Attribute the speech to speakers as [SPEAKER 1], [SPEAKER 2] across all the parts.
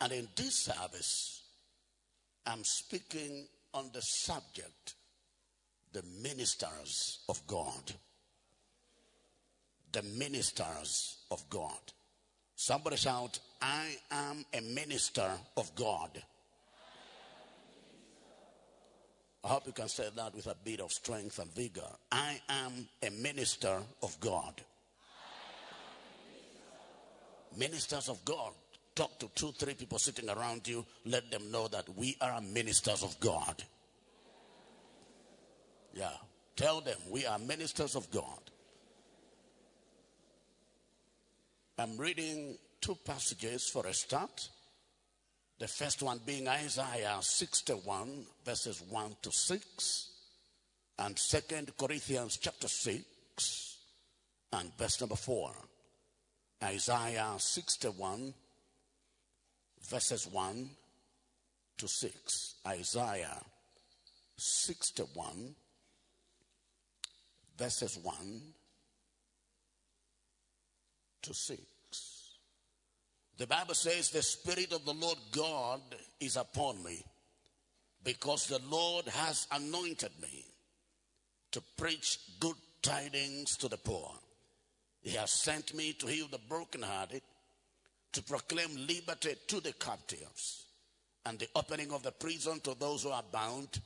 [SPEAKER 1] And in this service, I'm speaking on the subject the ministers of God. The ministers of God. Somebody shout, I am a minister of God. I hope you can say that with a bit of strength and vigor. I am a minister of God. Ministers of God. Talk to two, three people sitting around you. Let them know that we are ministers of God. Yeah. Tell them we are ministers of God. I'm reading two passages for a start. The first one being Isaiah 61, verses 1 to 6, and Second Corinthians chapter 6, and verse number 4. Isaiah 61, verses 1 to 6. Isaiah 61, verses 1 to 6. The Bible says, The Spirit of the Lord God is upon me because the Lord has anointed me to preach good tidings to the poor. He has sent me to heal the brokenhearted, to proclaim liberty to the captives, and the opening of the prison to those who are bound,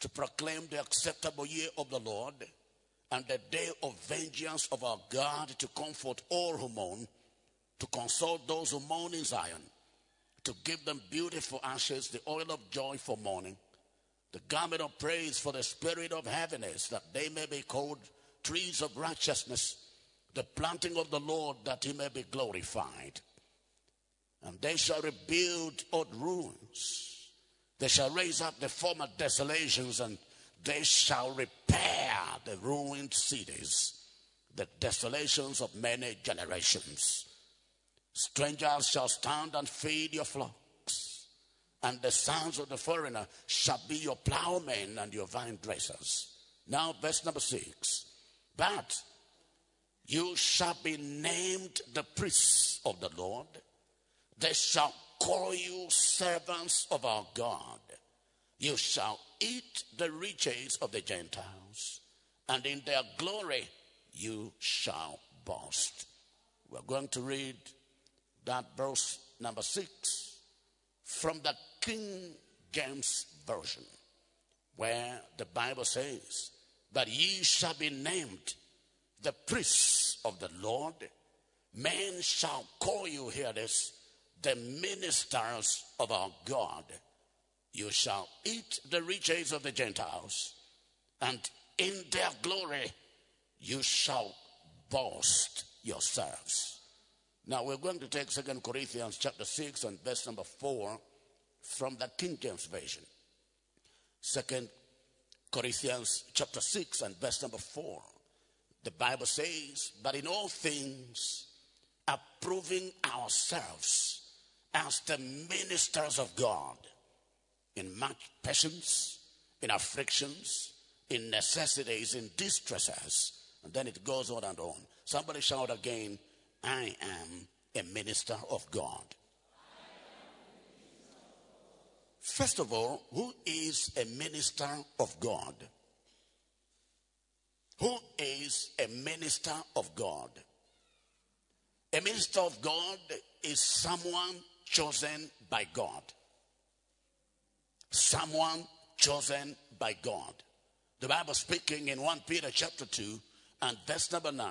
[SPEAKER 1] to proclaim the acceptable year of the Lord, and the day of vengeance of our God, to comfort all who mourn to console those who mourn in Zion, to give them beautiful ashes, the oil of joy for mourning, the garment of praise for the spirit of heaviness, that they may be called trees of righteousness, the planting of the Lord, that he may be glorified. And they shall rebuild old ruins. They shall raise up the former desolations, and they shall repair the ruined cities, the desolations of many generations. Strangers shall stand and feed your flocks, and the sons of the foreigner shall be your plowmen and your vine dressers. Now, verse number six. But you shall be named the priests of the Lord. They shall call you servants of our God. You shall eat the riches of the Gentiles, and in their glory you shall boast. We're going to read that verse number six from the King James Version, where the Bible says, That ye shall be named the priests of the Lord. Men shall call you, hear this, the ministers of our God. You shall eat the riches of the Gentiles, and in their glory you shall boast yourselves. Now we're going to take Second Corinthians chapter 6 and verse number 4 from the King James Version. Second Corinthians chapter 6 and verse number 4. The Bible says, But in all things, approving ourselves as the ministers of God, in much patience, in afflictions, in necessities, in distresses. And then it goes on and on. Somebody shout again, I am a minister of God. First of all, who is a minister of God? Who is a minister of God? A minister of God is someone chosen by God. Someone chosen by God. The Bible speaking in 1 Peter chapter 2 and verse number 9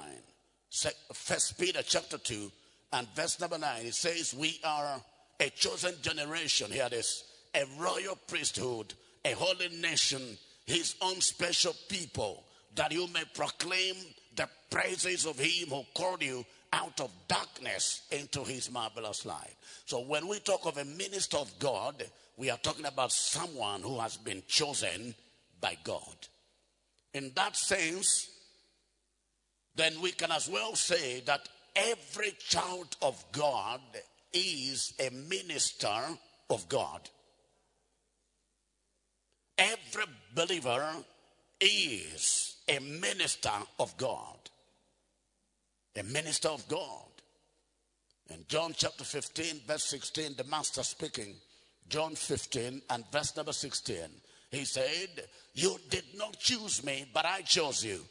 [SPEAKER 1] First Peter chapter 2 and verse number 9, it says, We are a chosen generation. Here it is a royal priesthood, a holy nation, his own special people, that you may proclaim the praises of him who called you out of darkness into his marvelous light. So when we talk of a minister of God, we are talking about someone who has been chosen by God. In that sense, then we can as well say that every child of God is a minister of God. Every believer is a minister of God. A minister of God. In John chapter 15, verse 16, the master speaking, John 15 and verse number 16, he said, You did not choose me, but I chose you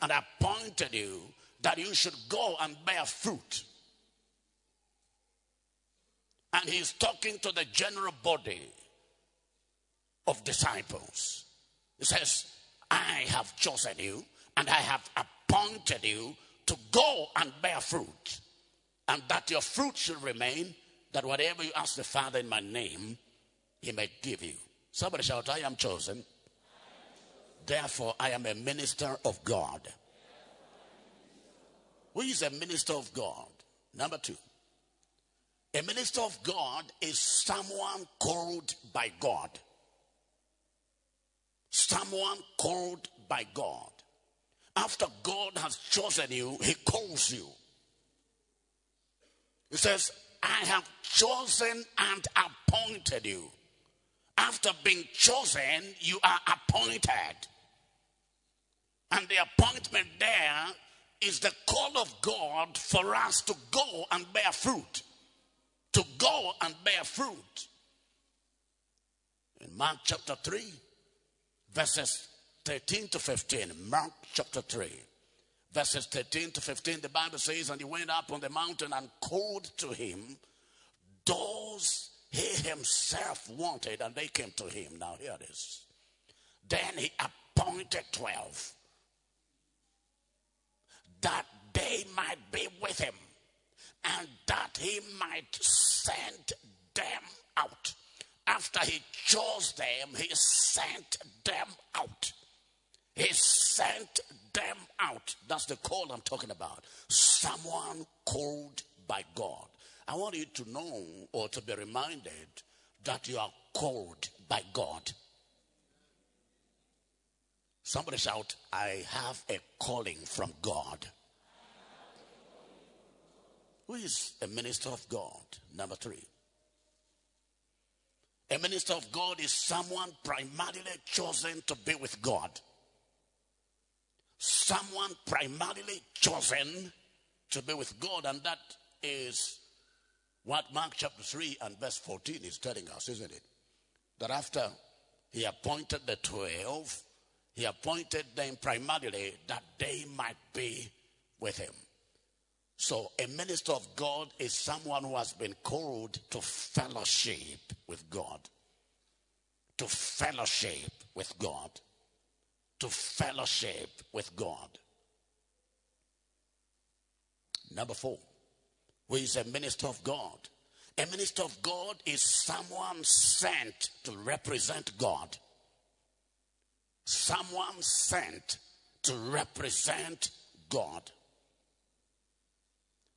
[SPEAKER 1] and appointed you that you should go and bear fruit. And he's talking to the general body of disciples. He says, I have chosen you and I have appointed you to go and bear fruit, and that your fruit should remain, that whatever you ask the Father in my name, he may give you. Somebody shout, I am chosen. Therefore, I am a minister of God. Who is a minister of God? Number two. A minister of God is someone called by God. Someone called by God. After God has chosen you, He calls you. He says, I have chosen and appointed you. After being chosen, you are appointed. And the appointment there is the call of God for us to go and bear fruit. To go and bear fruit. In Mark chapter 3, verses 13 to 15. Mark chapter 3, verses 13 to 15. The Bible says, And he went up on the mountain and called to him those he himself wanted, and they came to him. Now, here it is. Then he appointed 12 that they might be with him and that he might send them out. After he chose them, he sent them out. He sent them out. That's the call I'm talking about. Someone called by God. I want you to know or to be reminded that you are called by God. Somebody shout, I have a calling from God. Who is a minister of God? Number three. A minister of God is someone primarily chosen to be with God. Someone primarily chosen to be with God, and that is what Mark chapter 3 and verse 14 is telling us, isn't it? That after he appointed the 12, he appointed them primarily that they might be with him. So, a minister of God is someone who has been called to fellowship with God. To fellowship with God. To fellowship with God. Number four, who is a minister of God? A minister of God is someone sent to represent God. Someone sent to represent God.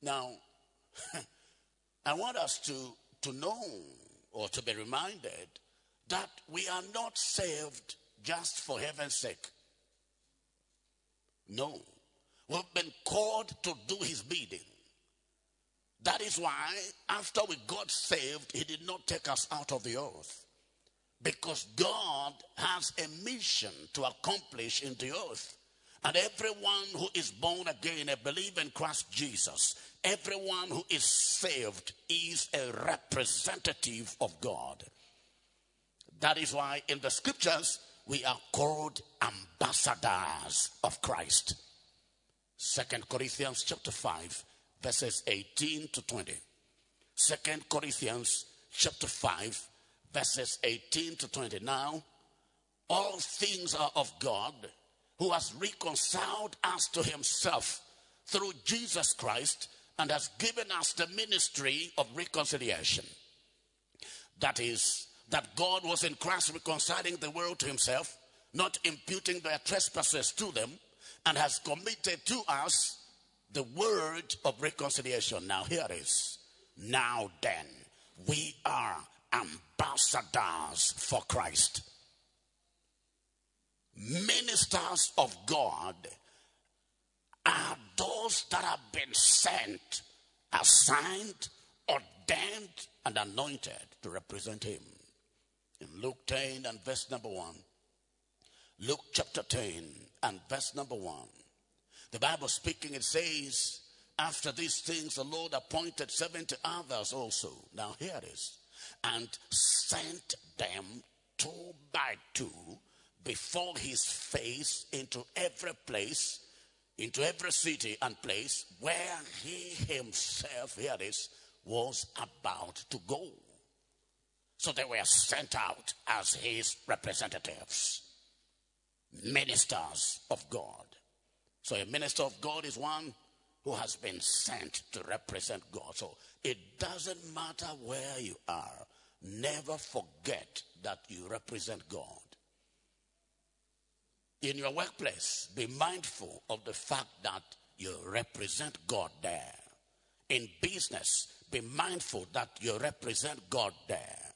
[SPEAKER 1] Now, I want us to, to know or to be reminded that we are not saved just for heaven's sake. No. We've been called to do his bidding. That is why, after we got saved, he did not take us out of the earth. Because God has a mission to accomplish in the earth. And everyone who is born again and believe in Christ Jesus, everyone who is saved is a representative of God. That is why in the scriptures we are called ambassadors of Christ. Second Corinthians chapter 5 verses 18 to 20. Second Corinthians chapter 5 verses 18 to 20. Now all things are of God who has reconciled us to himself through Jesus Christ and has given us the ministry of reconciliation. That is, that God was in Christ reconciling the world to himself, not imputing their trespasses to them, and has committed to us the word of reconciliation. Now, here it is. Now then, we are ambassadors for Christ ministers of God are those that have been sent, assigned, ordained, and anointed to represent Him. In Luke 10 and verse number 1, Luke chapter 10 and verse number 1, the Bible speaking, it says, After these things, the Lord appointed 70 others also. Now, here it is. And sent them two by two before his face into every place, into every city and place where he himself, here it is, was about to go. So they were sent out as his representatives, ministers of God. So a minister of God is one who has been sent to represent God. So it doesn't matter where you are, never forget that you represent God. In your workplace, be mindful of the fact that you represent God there. In business, be mindful that you represent God there.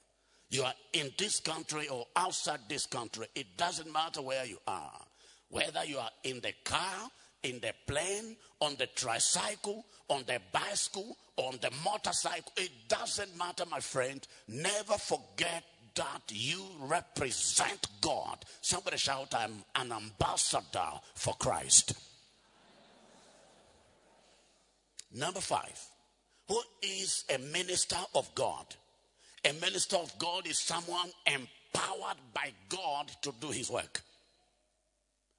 [SPEAKER 1] You are in this country or outside this country, it doesn't matter where you are. Whether you are in the car, in the plane, on the tricycle, on the bicycle, on the motorcycle. It doesn't matter, my friend. Never forget that you represent God. Somebody shout, I'm an ambassador for Christ. Number five, who is a minister of God? A minister of God is someone empowered by God to do his work.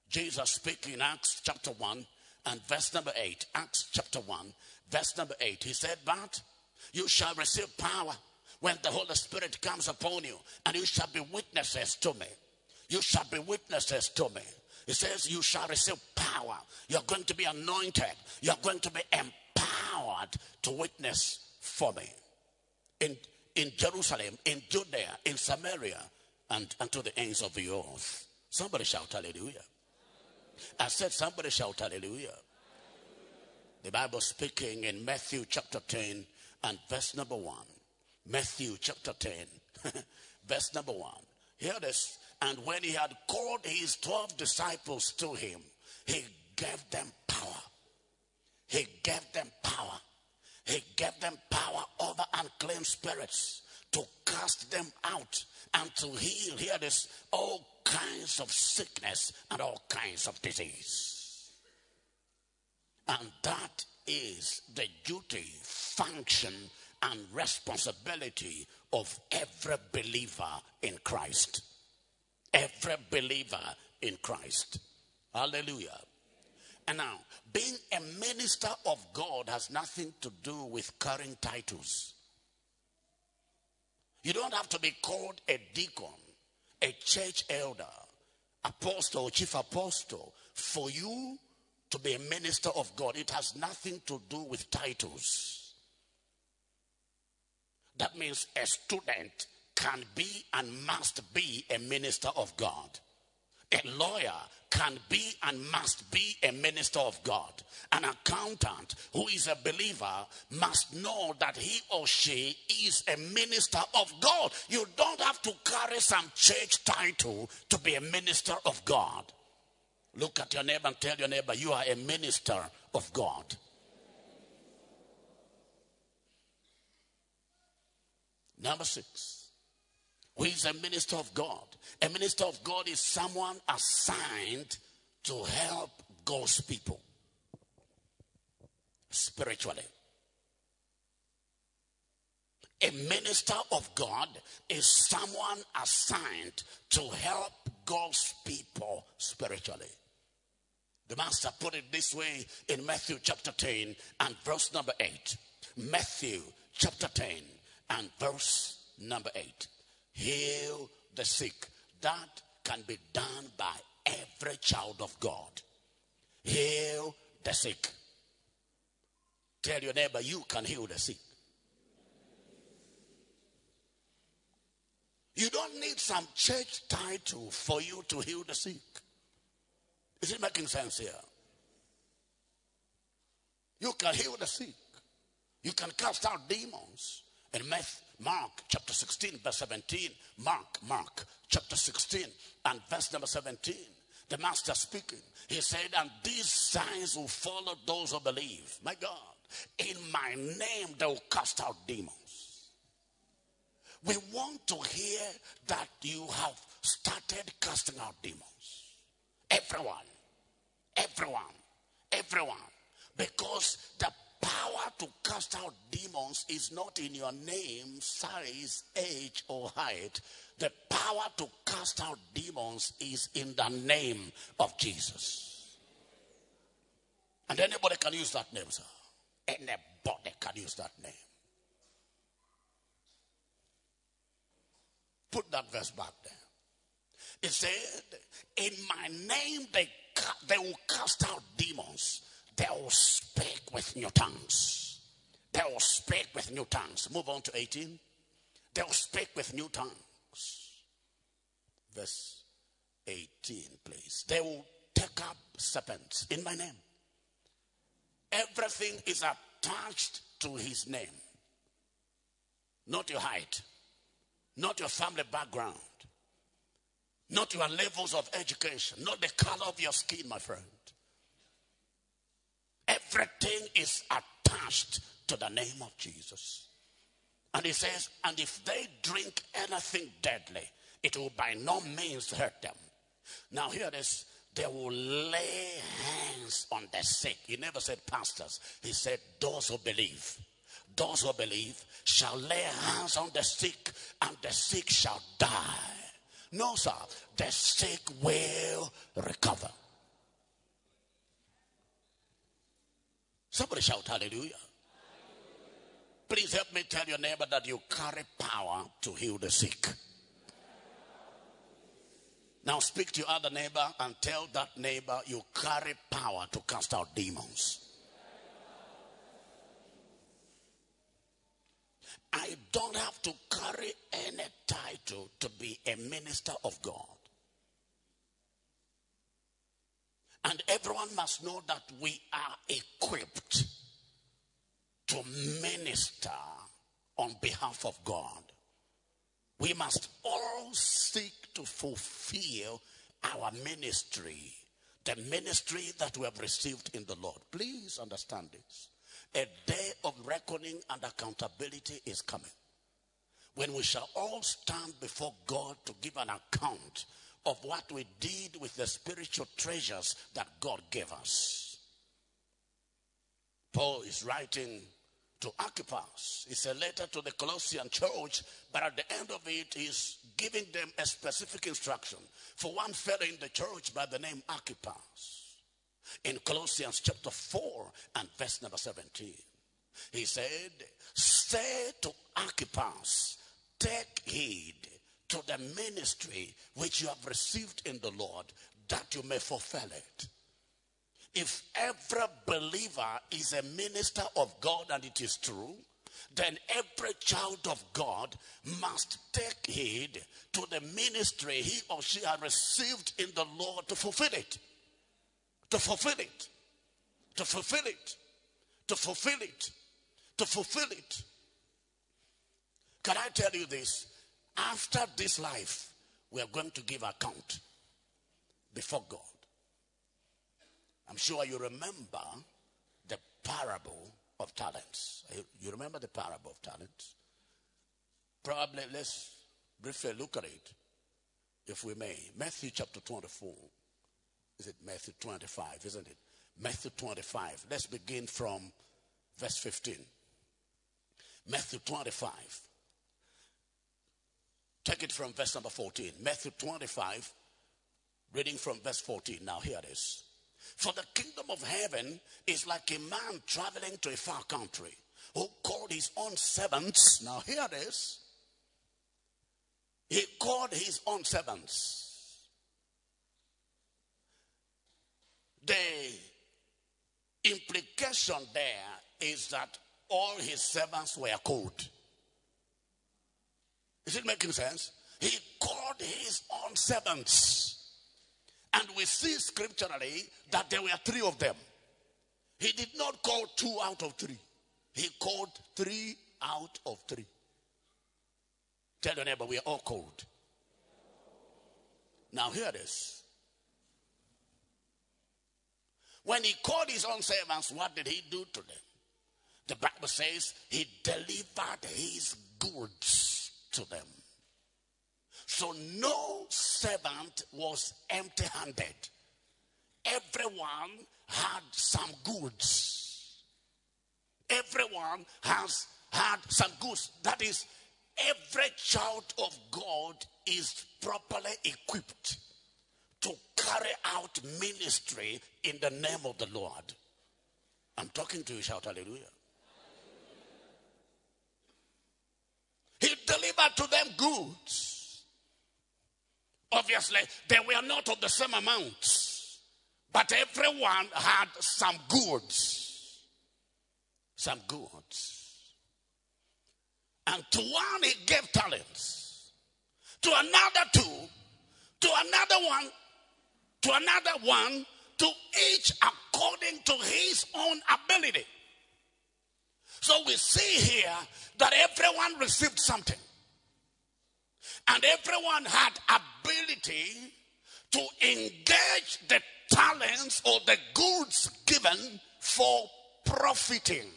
[SPEAKER 1] Jesus speaking in Acts chapter 1 and verse number 8. Acts chapter 1, verse number 8. He said, But you shall receive power when the Holy Spirit comes upon you, and you shall be witnesses to me. You shall be witnesses to me. He says, You shall receive power. You're going to be anointed. You're going to be empowered to witness for me. In, in Jerusalem, in Judea, in Samaria, and unto the ends of the earth. Somebody shout hallelujah. I said, somebody shout hallelujah. The Bible speaking in Matthew chapter 10 and verse number 1. Matthew chapter 10, verse number 1. Hear this. And when he had called his 12 disciples to him, he gave them power. He gave them power. He gave them power over unclean spirits to cast them out and to heal. Hear this all kinds of sickness and all kinds of disease. And that is the duty, function, and responsibility of every believer in Christ. Every believer in Christ. Hallelujah. And now, being a minister of God has nothing to do with current titles. You don't have to be called a deacon a church elder, apostle, or chief apostle, for you to be a minister of God. It has nothing to do with titles. That means a student can be and must be a minister of God. A lawyer can be and must be a minister of God. An accountant who is a believer must know that he or she is a minister of God. You don't have to carry some church title to be a minister of God. Look at your neighbor and tell your neighbor, you are a minister of God. Number six. Who is a minister of God? A minister of God is someone assigned to help God's people spiritually. A minister of God is someone assigned to help God's people spiritually. The master put it this way in Matthew chapter 10 and verse number 8. Matthew chapter 10 and verse number 8 heal the sick. That can be done by every child of God. Heal the sick. Tell your neighbor, you can heal the sick. You don't need some church title for you to heal the sick. Is it making sense here? You can heal the sick. You can cast out demons. And Mark chapter 16, verse 17. Mark, Mark chapter 16 and verse number 17. The master speaking. He said, And these signs will follow those who believe. My God, in my name they will cast out demons. We want to hear that you have started casting out demons. Everyone, everyone, everyone. Because the power to cast out demons is not in your name, size, age, or height. The power to cast out demons is in the name of Jesus. And anybody can use that name, sir. Anybody can use that name. Put that verse back there. It said, In my name they, they will cast out demons. They will speak with new tongues. They will speak with new tongues. Move on to 18. They will speak with new tongues. Verse 18, please. They will take up serpents in my name. Everything is attached to his name. Not your height, not your family background, not your levels of education, not the color of your skin, my friend. Everything is attached to the name of Jesus. And he says, and if they drink anything deadly, it will by no means hurt them. Now, here it is. They will lay hands on the sick. He never said pastors. He said those who believe. Those who believe shall lay hands on the sick, and the sick shall die. No, sir. The sick will recover. Somebody shout hallelujah. Please help me tell your neighbor that you carry power to heal the sick. Now speak to your other neighbor and tell that neighbor you carry power to cast out demons. I don't have to carry any title to be a minister of God. And everyone must know that we are equipped to minister on behalf of God. We must all seek to fulfill our ministry, the ministry that we have received in the Lord. Please understand this. A day of reckoning and accountability is coming when we shall all stand before God to give an account of what we did with the spiritual treasures that God gave us. Paul is writing to Archippus. It's a letter to the Colossian church, but at the end of it, he's giving them a specific instruction for one fellow in the church by the name Archippus in Colossians chapter 4 and verse number 17. He said, Say to Archippus, take heed to the ministry which you have received in the Lord, that you may fulfill it. If every believer is a minister of God and it is true, then every child of God must take heed to the ministry he or she has received in the Lord to fulfill it to fulfill it, to fulfill it, to fulfill it, to fulfill it. Can I tell you this? After this life, we are going to give account before God. I'm sure you remember the parable of talents. You remember the parable of talents? Probably let's briefly look at it, if we may. Matthew chapter 24. Is it Matthew 25, isn't it? Matthew 25. Let's begin from verse 15. Matthew 25. Take it from verse number 14. Matthew 25, reading from verse 14. Now, here it is. For the kingdom of heaven is like a man traveling to a far country who called his own servants. Now, here it is. He called his own servants The implication there is that all his servants were called. Is it making sense? He called his own servants. And we see scripturally that there were three of them. He did not call two out of three, he called three out of three. Tell your neighbor, we are all called. Now, hear this. When he called his own servants, what did he do to them? The Bible says he delivered his goods to them. So no servant was empty handed. Everyone had some goods. everyone has had some goods. That is, every child of God is properly equipped to carry out ministry in the name of the Lord. I'm talking to you, shout hallelujah. He delivered to them goods. Obviously, they were not of the same amount, but everyone had some goods. Some goods. And to one he gave talents, to another two, to another one, to another one, to each according to his own ability. So we see here that everyone received something. And everyone had ability to engage the talents or the goods given for profiting.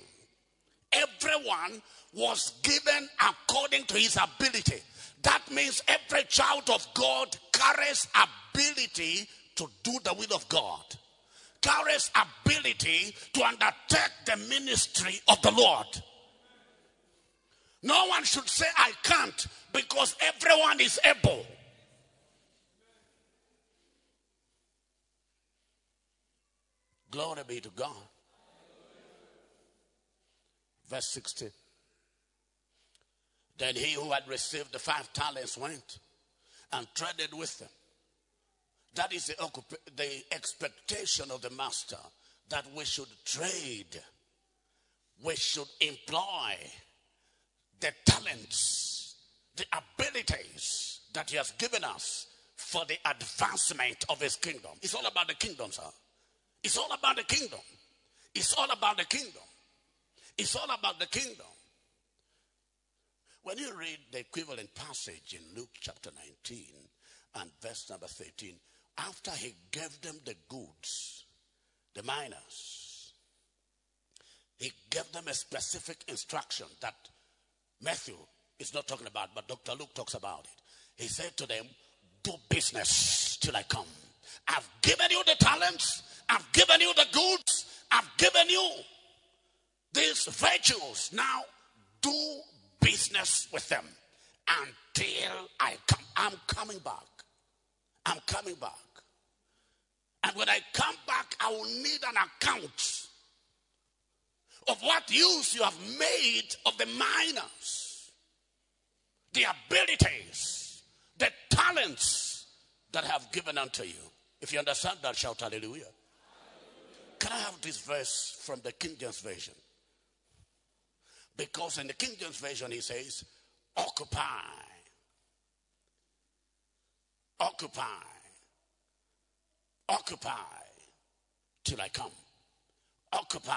[SPEAKER 1] Everyone was given according to his ability. That means every child of God carries ability to do the will of God carries ability to undertake the ministry of the Lord. No one should say, I can't, because everyone is able. Glory be to God. Verse 16. Then he who had received the five talents went and traded with them that is the, the expectation of the master that we should trade, we should employ the talents, the abilities that he has given us for the advancement of his kingdom. It's all about the kingdom, sir. It's all about the kingdom. It's all about the kingdom. It's all about the kingdom. When you read the equivalent passage in Luke chapter 19 and verse number 13, after he gave them the goods, the minas, he gave them a specific instruction that Matthew is not talking about, but Dr. Luke talks about it. He said to them, Do business till I come. I've given you the talents, I've given you the goods, I've given you these virtues. Now do business with them until I come. I'm coming back. I'm coming back. And when I come back, I will need an account of what use you have made of the minas, the abilities, the talents that I have given unto you. If you understand that, shout hallelujah. Can I have this verse from the King James Version? Because in the King James Version, he says, Occupy. Occupy Occupy till I come. Occupy.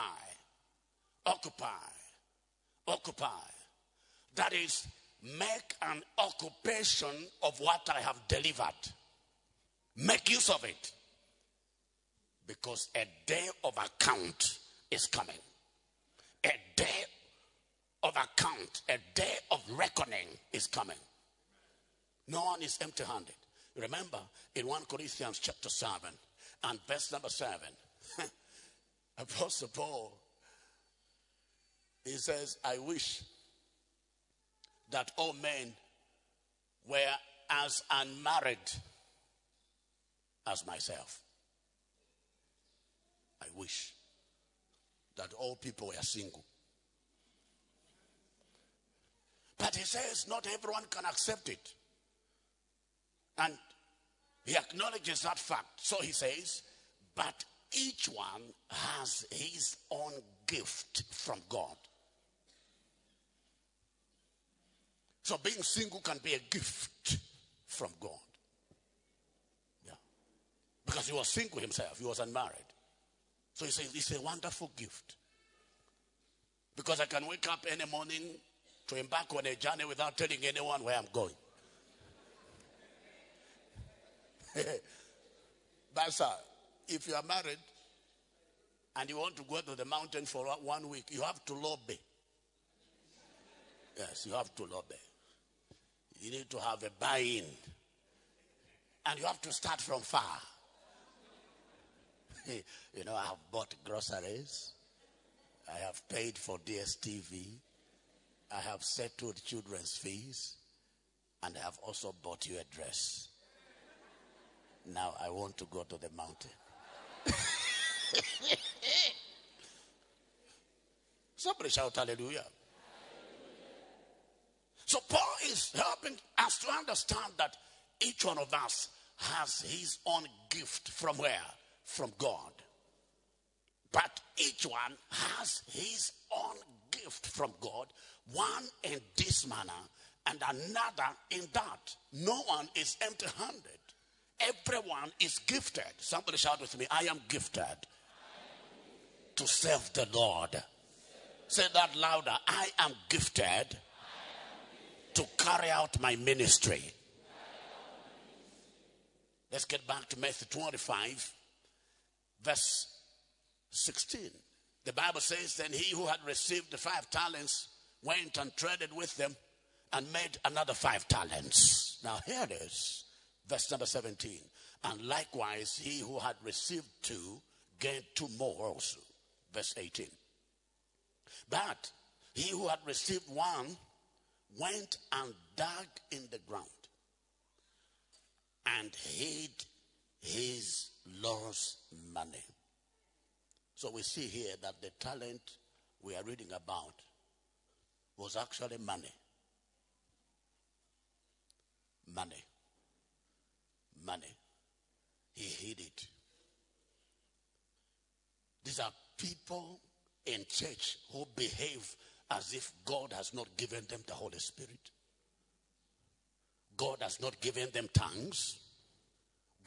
[SPEAKER 1] Occupy. Occupy. That is, make an occupation of what I have delivered. Make use of it. Because a day of account is coming. A day of account, a day of reckoning is coming. No one is empty handed. Remember in 1 Corinthians chapter 7 and verse number 7, Apostle Paul, he says, I wish that all men were as unmarried as myself. I wish that all people were single. But he says not everyone can accept it. And he acknowledges that fact. So he says, but each one has his own gift from God. So being single can be a gift from God. Yeah. Because he was single himself, he was unmarried. So he says, it's a wonderful gift. Because I can wake up any morning to embark on a journey without telling anyone where I'm going. sir, if you are married and you want to go to the mountain for one week, you have to lobby. Yes, you have to lobby. You need to have a buy-in. And you have to start from far. you know, I have bought groceries. I have paid for DSTV. I have settled children's fees. And I have also bought you a dress. Now I want to go to the mountain. Somebody shout hallelujah. So Paul is helping us to understand that each one of us has his own gift from where? From God. But each one has his own gift from God, one in this manner and another in that. No one is empty handed. Everyone is gifted. Somebody shout with me I am gifted to serve the Lord. Say that louder. I am gifted to carry out my ministry. Let's get back to Matthew 25, verse 16. The Bible says, Then he who had received the five talents went and traded with them and made another five talents. Now, here it is, verse number 17. And likewise, he who had received two gained two more also. Verse 18. But he who had received one went and dug in the ground and hid his lost money. So we see here that the talent we are reading about was actually money. Money. Money. He hid it. These are people in church who behave as if God has not given them the Holy Spirit. God has not given them tongues.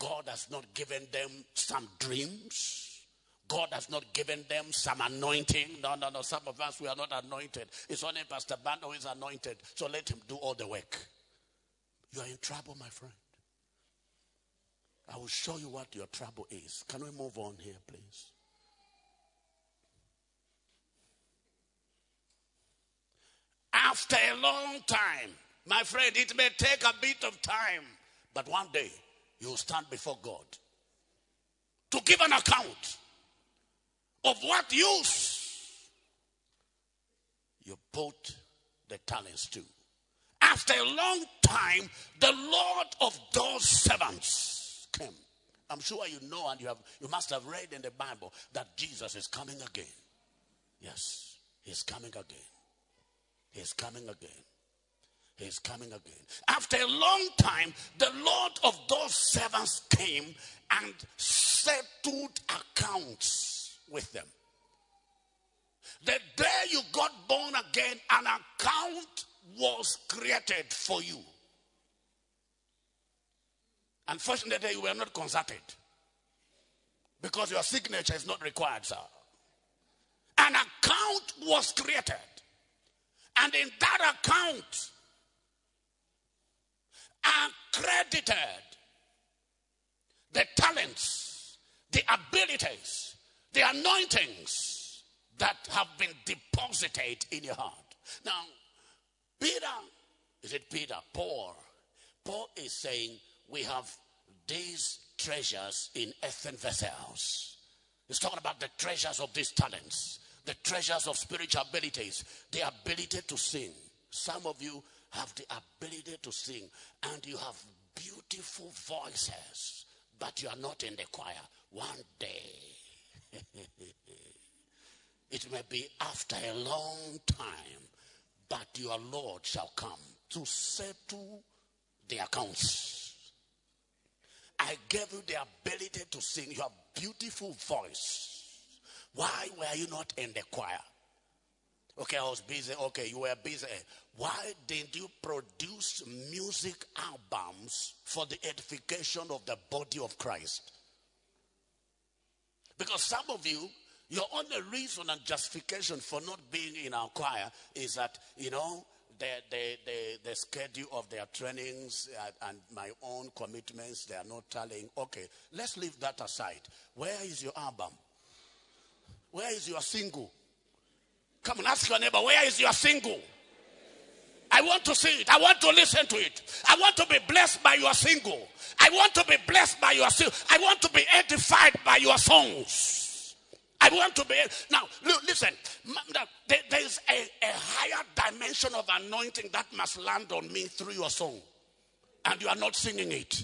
[SPEAKER 1] God has not given them some dreams. God has not given them some anointing. No, no, no. Some of us, we are not anointed. It's only Pastor Bando is anointed. So let him do all the work. You are in trouble, my friend. I will show you what your trouble is. Can we move on here, please? After a long time, my friend, it may take a bit of time, but one day you'll stand before God to give an account of what use you put the talents to. After a long time, the Lord of those servants came. I'm sure you know and you have you must have read in the Bible that Jesus is coming again. Yes, he's coming again. He's coming again. He's coming again. After a long time, the Lord of those servants came and settled accounts with them. The day you got born again, an account was created for you. Unfortunately, you were not consulted because your signature is not required, sir. An account was created. And in that account are credited the talents, the abilities, the anointings that have been deposited in your heart. Now, Peter, is it Peter? Paul. Paul is saying we have these treasures in earthen vessels. He's talking about the treasures of these talents the treasures of spiritual abilities, the ability to sing. Some of you have the ability to sing and you have beautiful voices, but you are not in the choir. One day, it may be after a long time, but your Lord shall come to settle the accounts. I gave you the ability to sing. You have beautiful voice. Why were you not in the choir? Okay, I was busy. Okay, you were busy. Why didn't you produce music albums for the edification of the body of Christ? Because some of you, your only reason and justification for not being in our choir is that, you know, the, the, the, the schedule of their trainings and my own commitments, they are not telling. Okay, let's leave that aside. Where is your album? Where is your single? Come and ask your neighbor, where is your single? I want to see it. I want to listen to it. I want to be blessed by your single. I want to be blessed by your single. I want to be edified by your songs. I want to be. Now, listen. There is a, a higher dimension of anointing that must land on me through your song. And you are not singing it.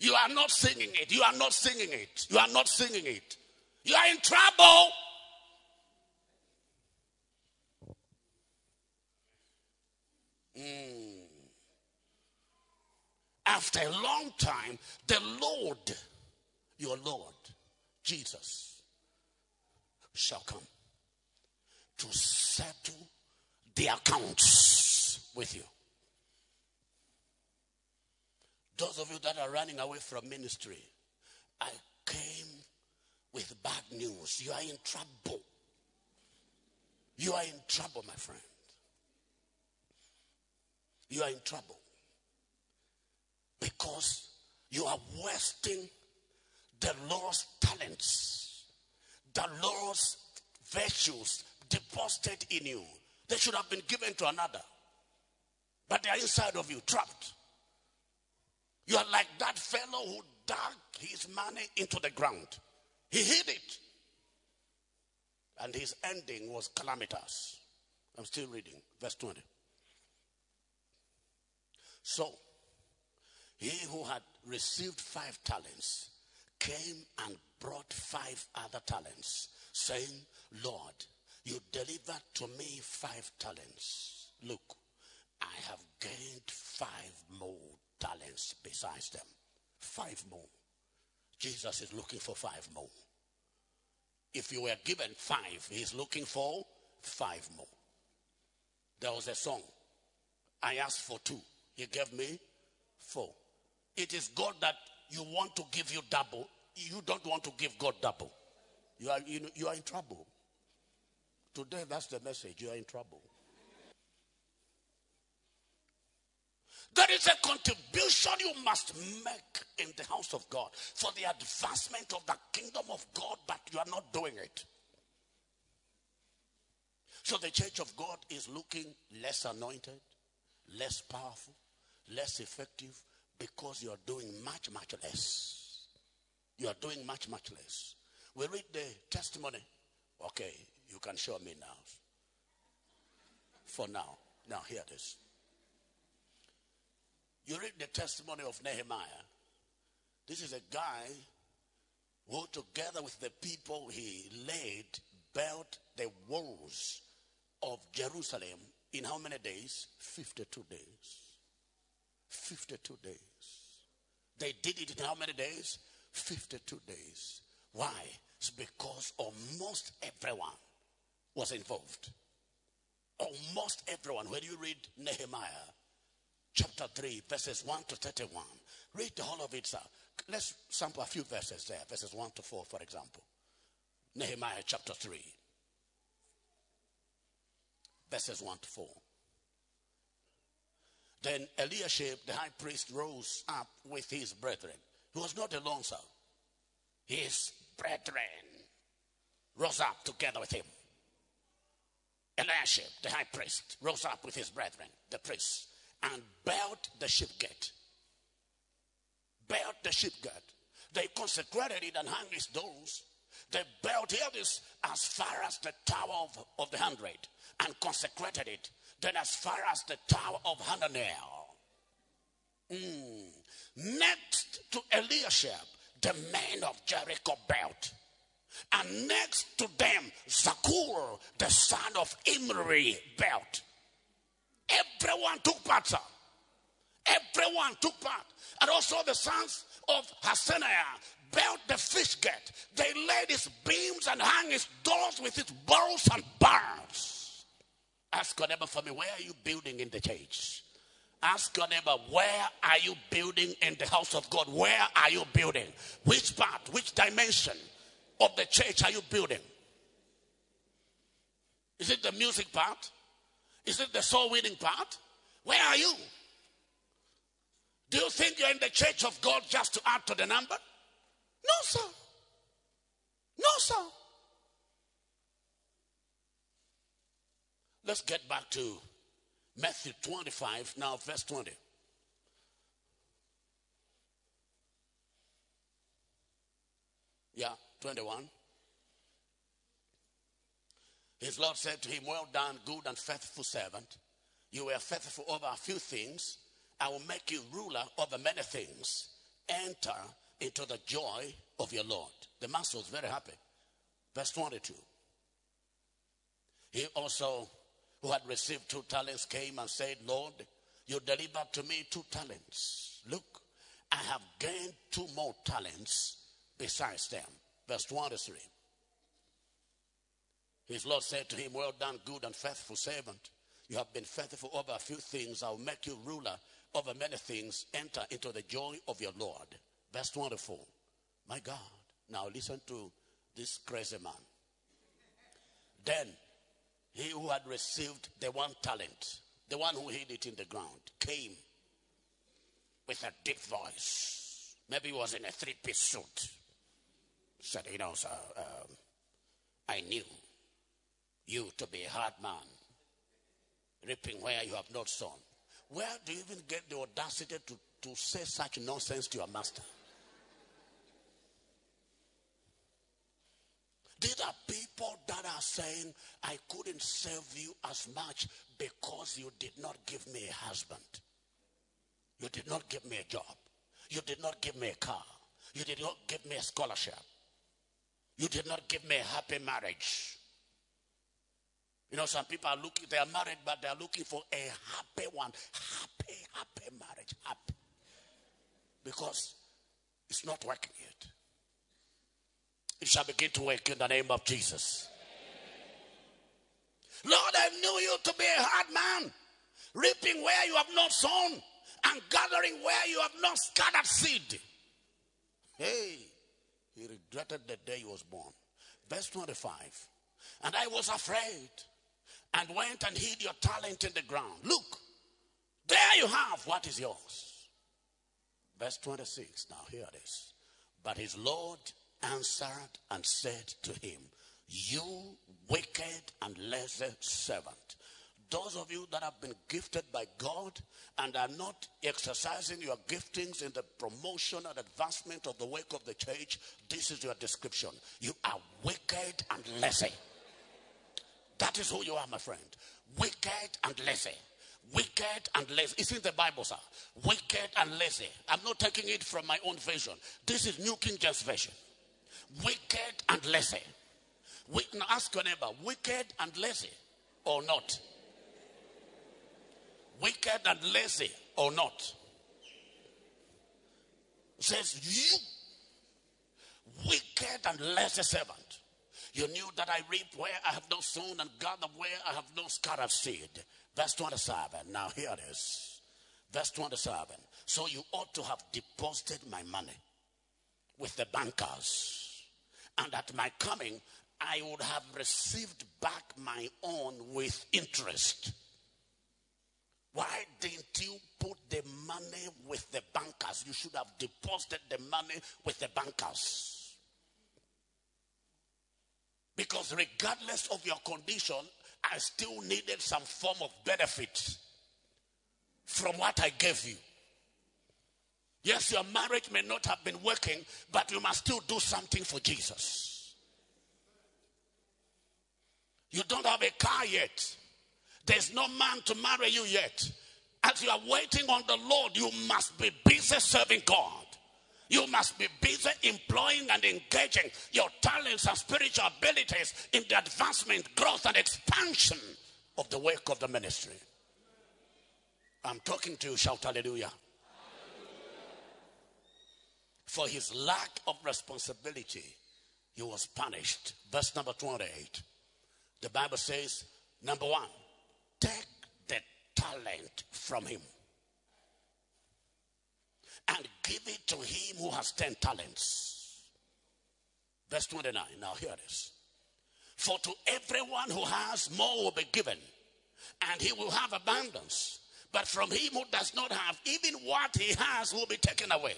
[SPEAKER 1] You are not singing it. You are not singing it. You are not singing it. You are in trouble. Mm. After a long time, the Lord, your Lord, Jesus, shall come to settle the accounts with you. Those of you that are running away from ministry, I came with bad news. You are in trouble. You are in trouble, my friend. You are in trouble. Because you are wasting the Lord's talents, the Lord's virtues deposited in you. They should have been given to another. But they are inside of you, trapped. You are like that fellow who dug his money into the ground. He hid it. And his ending was calamitous. I'm still reading, verse 20. So, he who had received five talents came and brought five other talents, saying, Lord, you delivered to me five talents. Look, I have gained five more talents besides them. Five more. Jesus is looking for five more. If you were given five, he's looking for five more. There was a song. I asked for two. He gave me four. It is God that you want to give you double. You don't want to give God double. You are, you, you are in trouble. Today, that's the message. You are in trouble. There is a contribution you must make in the house of God for the advancement of the kingdom of God, but you are not doing it. So the church of God is looking less anointed, less powerful, less effective because you are doing much, much less. You are doing much, much less. We read the testimony. Okay, you can show me now. For now. Now, hear this. You read the testimony of Nehemiah. This is a guy who, together with the people he led, built the walls of Jerusalem in how many days? 52 days. 52 days. They did it in how many days? 52 days. Why? It's because almost everyone was involved. Almost everyone. When you read Nehemiah chapter 3, verses 1 to 31, read the whole of it, sir. Let's sample a few verses there, verses 1 to 4, for example. Nehemiah chapter 3, verses 1 to 4. Then Eliashib, the high priest, rose up with his brethren. He was not alone, sir. His brethren rose up together with him. Eliashib, the high priest, rose up with his brethren, the priests, and built the sheep gate. Built the sheep gate. They consecrated it and hung its doors. They built this as far as the tower of, of the hundred and consecrated it then as far as the tower of Hananel. Mm. Next to Eliashib, the man of Jericho built. And next to them, Zakur, the son of Imri, built. Everyone took part, sir. Everyone took part. And also the sons of Hasaniah built the fish gate. They laid its beams and hung its doors with its barrels and bars. Ask your neighbor for me, where are you building in the church? Ask your neighbor, where are you building in the house of God? Where are you building? Which part, which dimension of the church are you building? Is it the music part? Is it the soul winning part? Where are you? Do you think you're in the church of God just to add to the number? No, sir. No, sir. Let's get back to Matthew 25, now verse 20. Yeah, 21. His Lord said to him, Well done, good and faithful servant. You were faithful over a few things. I will make you ruler over many things. Enter into the joy of your Lord. The master was very happy. Verse 22. He also, who had received two talents, came and said, Lord, you delivered to me two talents. Look, I have gained two more talents besides them. Verse 23. His Lord said to him, Well done, good and faithful servant. You have been faithful over a few things. I will make you ruler over many things. Enter into the joy of your Lord. Verse 24. My God. Now listen to this crazy man. Then he who had received the one talent, the one who hid it in the ground, came with a deep voice. Maybe he was in a three piece suit. Said, You know, sir, um, I knew you to be a hard man, reaping where you have not sown. Where do you even get the audacity to, to say such nonsense to your master? These are people that are saying, I couldn't serve you as much because you did not give me a husband. You did not give me a job. You did not give me a car. You did not give me a scholarship. You did not give me a happy marriage. You know, some people are looking, they are married, but they are looking for a happy one. Happy, happy marriage. Happy. Because it's not working yet. It shall begin to work in the name of Jesus. Lord, I knew you to be a hard man, reaping where you have not sown and gathering where you have not scattered seed. Hey, he regretted the day he was born. Verse 25. And I was afraid and went and hid your talent in the ground. Look, there you have what is yours. Verse 26. Now, here it is. But his Lord answered and said to him, You wicked and lazy servant. Those of you that have been gifted by God and are not exercising your giftings in the promotion and advancement of the work of the church, this is your description. You are wicked and lazy. That is who you are, my friend. Wicked and lazy. Wicked and lazy. It's in the Bible, sir. Wicked and lazy. I'm not taking it from my own version. This is New King James Version. Wicked and lazy. We, ask your neighbor, wicked and lazy or not? Wicked and lazy or not? Says, You wicked and lazy servant. You knew that I reap where I have not sown and gather where I have not scattered seed. Verse 27. Now here it is. Verse 27. So you ought to have deposited my money with the bankers. And at my coming, I would have received back my own with interest. Why didn't you put the money with the bankers? You should have deposited the money with the bankers. Because regardless of your condition, I still needed some form of benefit from what I gave you. Yes, your marriage may not have been working, but you must still do something for Jesus. You don't have a car yet. There's no man to marry you yet. As you are waiting on the Lord, you must be busy serving God. You must be busy employing and engaging your talents and spiritual abilities in the advancement, growth, and expansion of the work of the ministry. I'm talking to you, shout hallelujah. For his lack of responsibility, he was punished. Verse number 28. The Bible says, number one, take the talent from him and give it to him who has 10 talents. Verse 29. Now, here it is. For to everyone who has, more will be given, and he will have abundance. But from him who does not have, even what he has will be taken away.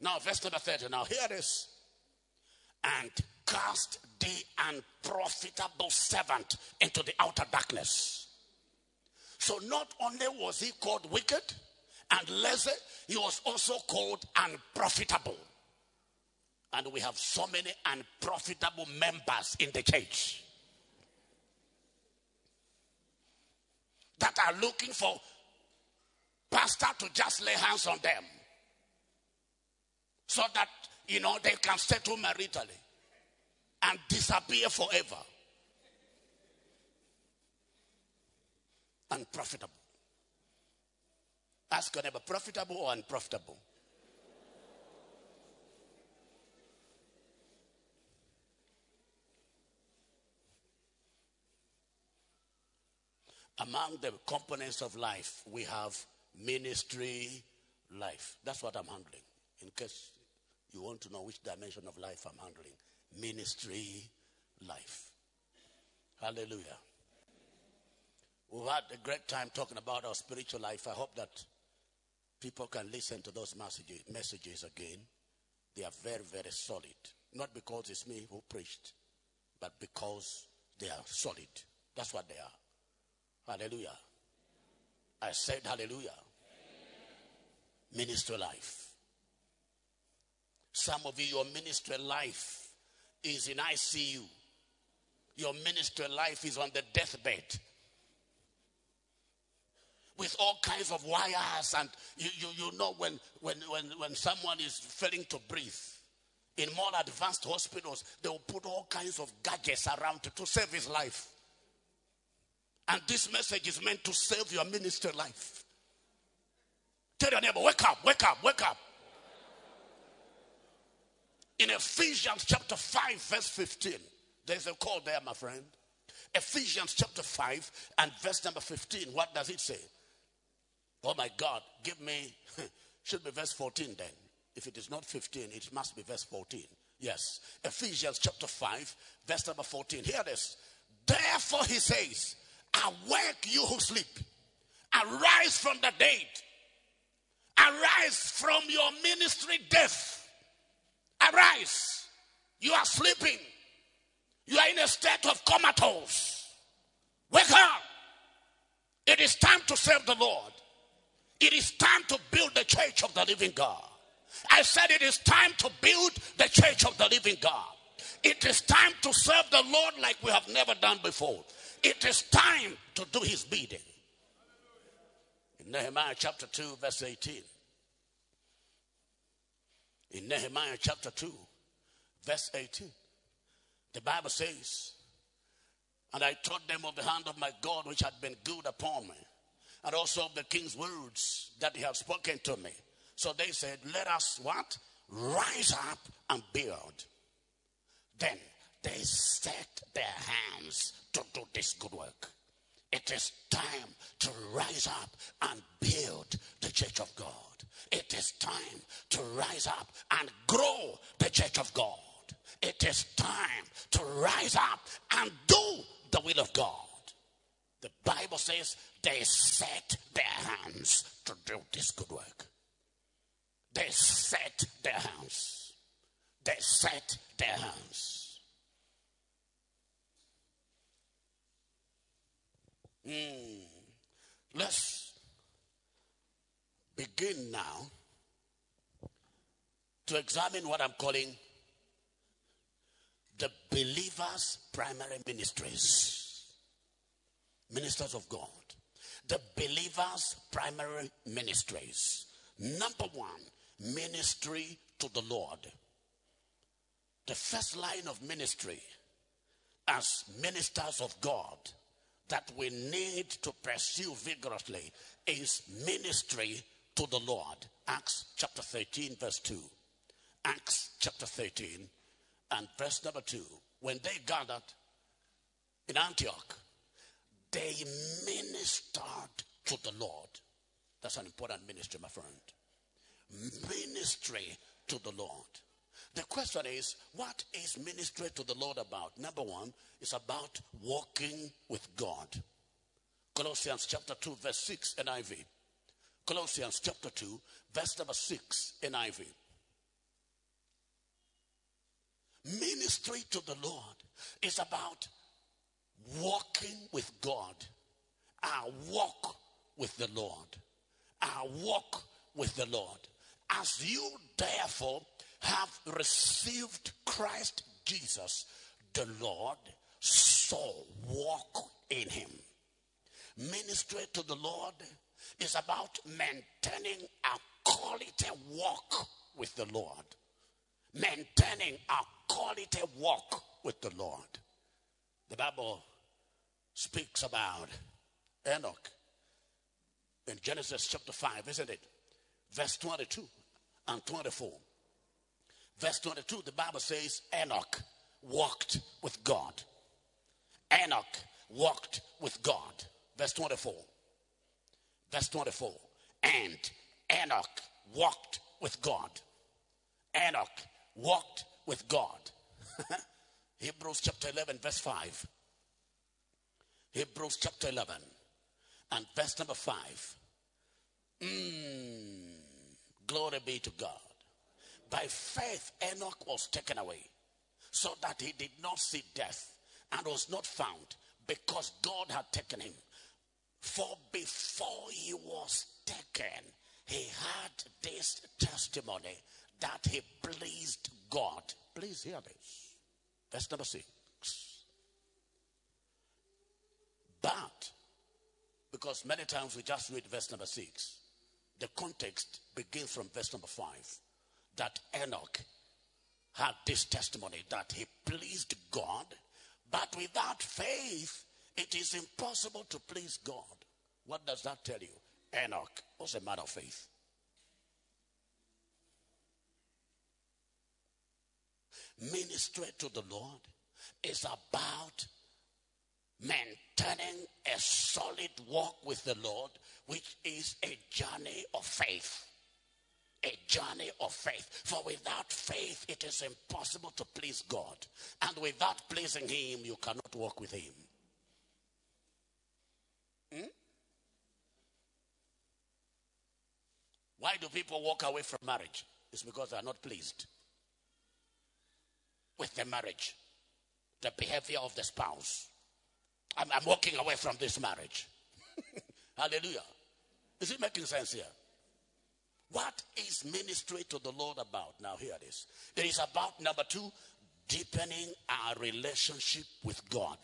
[SPEAKER 1] Now, verse number 30. Now, here it is. And cast the unprofitable servant into the outer darkness. So, not only was he called wicked, and lazy, he was also called unprofitable. And we have so many unprofitable members in the church that are looking for pastor to just lay hands on them so that you know they can settle maritally and disappear forever unprofitable ask your neighbor profitable or unprofitable among the components of life, we have ministry life. That's what I'm handling. In case you want to know which dimension of life I'm handling, ministry life. Hallelujah. We've had a great time talking about our spiritual life. I hope that people can listen to those messages, messages again. They are very, very solid. Not because it's me who preached, but because they are solid. That's what they are. Hallelujah. I said hallelujah. Ministry life. Some of you, your ministry life is in ICU. Your ministry life is on the deathbed with all kinds of wires and you, you, you know when, when, when, when someone is failing to breathe in more advanced hospitals they will put all kinds of gadgets around to, to save his life and this message is meant to save your ministry life. Tell your neighbor, wake up, wake up, wake up. In Ephesians chapter 5, verse 15, there's a call there, my friend. Ephesians chapter 5 and verse number 15, what does it say? Oh my God, give me, should be verse 14 then. If it is not 15, it must be verse 14. Yes. Ephesians chapter 5, verse number 14. Hear this. Therefore, he says, Awake, you who sleep. Arise from the dead. Arise from your ministry death. Arise. You are sleeping. You are in a state of comatose. Wake up. It is time to serve the Lord. It is time to build the church of the living God. I said it is time to build the church of the living God. It is time to serve the Lord like we have never done before. It is time to do his bidding. In Nehemiah chapter 2, verse 18. In Nehemiah chapter 2, verse 18, the Bible says, And I taught them of the hand of my God which had been good upon me, and also of the king's words that he had spoken to me. So they said, Let us what? Rise up and build. Then they set their hands to do this good work. It is time to rise up and build the church of God. It is time to rise up and grow the church of God. It is time to rise up and do the will of God. The Bible says they set their hands to do this good work. They set their hands. They set their hands. Mm. Let's begin now to examine what I'm calling the believers' primary ministries. Ministers of God. The believers' primary ministries. Number one, ministry to the Lord. The first line of ministry as ministers of God that we need to pursue vigorously is ministry to the Lord. Acts chapter 13, verse 2. Acts chapter 13 and verse number 2. When they gathered in Antioch, they ministered to the Lord. That's an important ministry, my friend. Ministry to the Lord. The question is, what is ministry to the Lord about? Number one, it's about walking with God. Colossians chapter 2, verse 6, NIV. Colossians chapter 2, verse number 6, in NIV. Ministry to the Lord is about walking with God. Our walk with the Lord. Our walk with the Lord. As you therefore have received Christ Jesus, the Lord, so walk in him. Ministry to the Lord is about maintaining a quality walk with the Lord. Maintaining a quality walk with the Lord. The Bible speaks about Enoch in Genesis chapter 5, isn't it? Verse 22 and 24. Verse 22, the Bible says Enoch walked with God. Enoch walked with God. Verse 24. Verse 24. And Enoch walked with God. Enoch walked with God. Hebrews chapter 11, verse 5. Hebrews chapter 11 and verse number 5. Mm, glory be to God. By faith, Enoch was taken away so that he did not see death and was not found because God had taken him. For before he was taken, he had this testimony that he pleased God. Please hear this. Verse number six. But, because many times we just read verse number six, the context begins from verse number five that Enoch had this testimony that he pleased God, but without faith, it is impossible to please God. What does that tell you? Enoch was a man of faith. Ministry to the Lord is about maintaining a solid walk with the Lord, which is a journey of faith. A journey of faith. For without faith, it is impossible to please God. And without pleasing Him, you cannot walk with Him. Hmm? Why do people walk away from marriage? It's because they are not pleased with the marriage, the behavior of the spouse. I'm, I'm walking away from this marriage. Hallelujah. Is it making sense here? What is ministry to the Lord about? Now, here it is. It is about number two, deepening our relationship with God.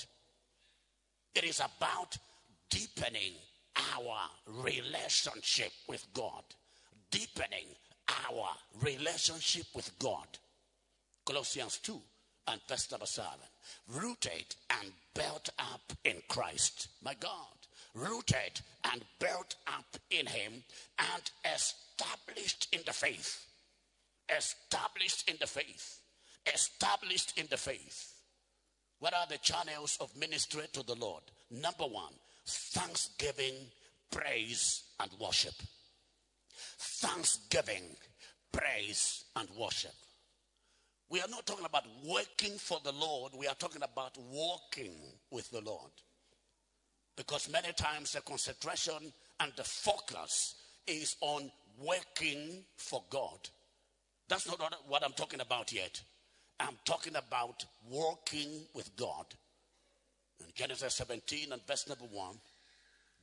[SPEAKER 1] It is about deepening our relationship with God. Deepening our relationship with God. Colossians 2 and verse number 7. Rooted and built up in Christ. My God. Rooted and built up in Him and established in the faith. Established in the faith. Established in the faith. What are the channels of ministry to the Lord? Number one, thanksgiving, praise, and worship. Thanksgiving, praise, and worship. We are not talking about working for the Lord, we are talking about walking with the Lord. Because many times the concentration and the focus is on working for God. That's not what I'm talking about yet. I'm talking about working with God. In Genesis 17 and verse number 1,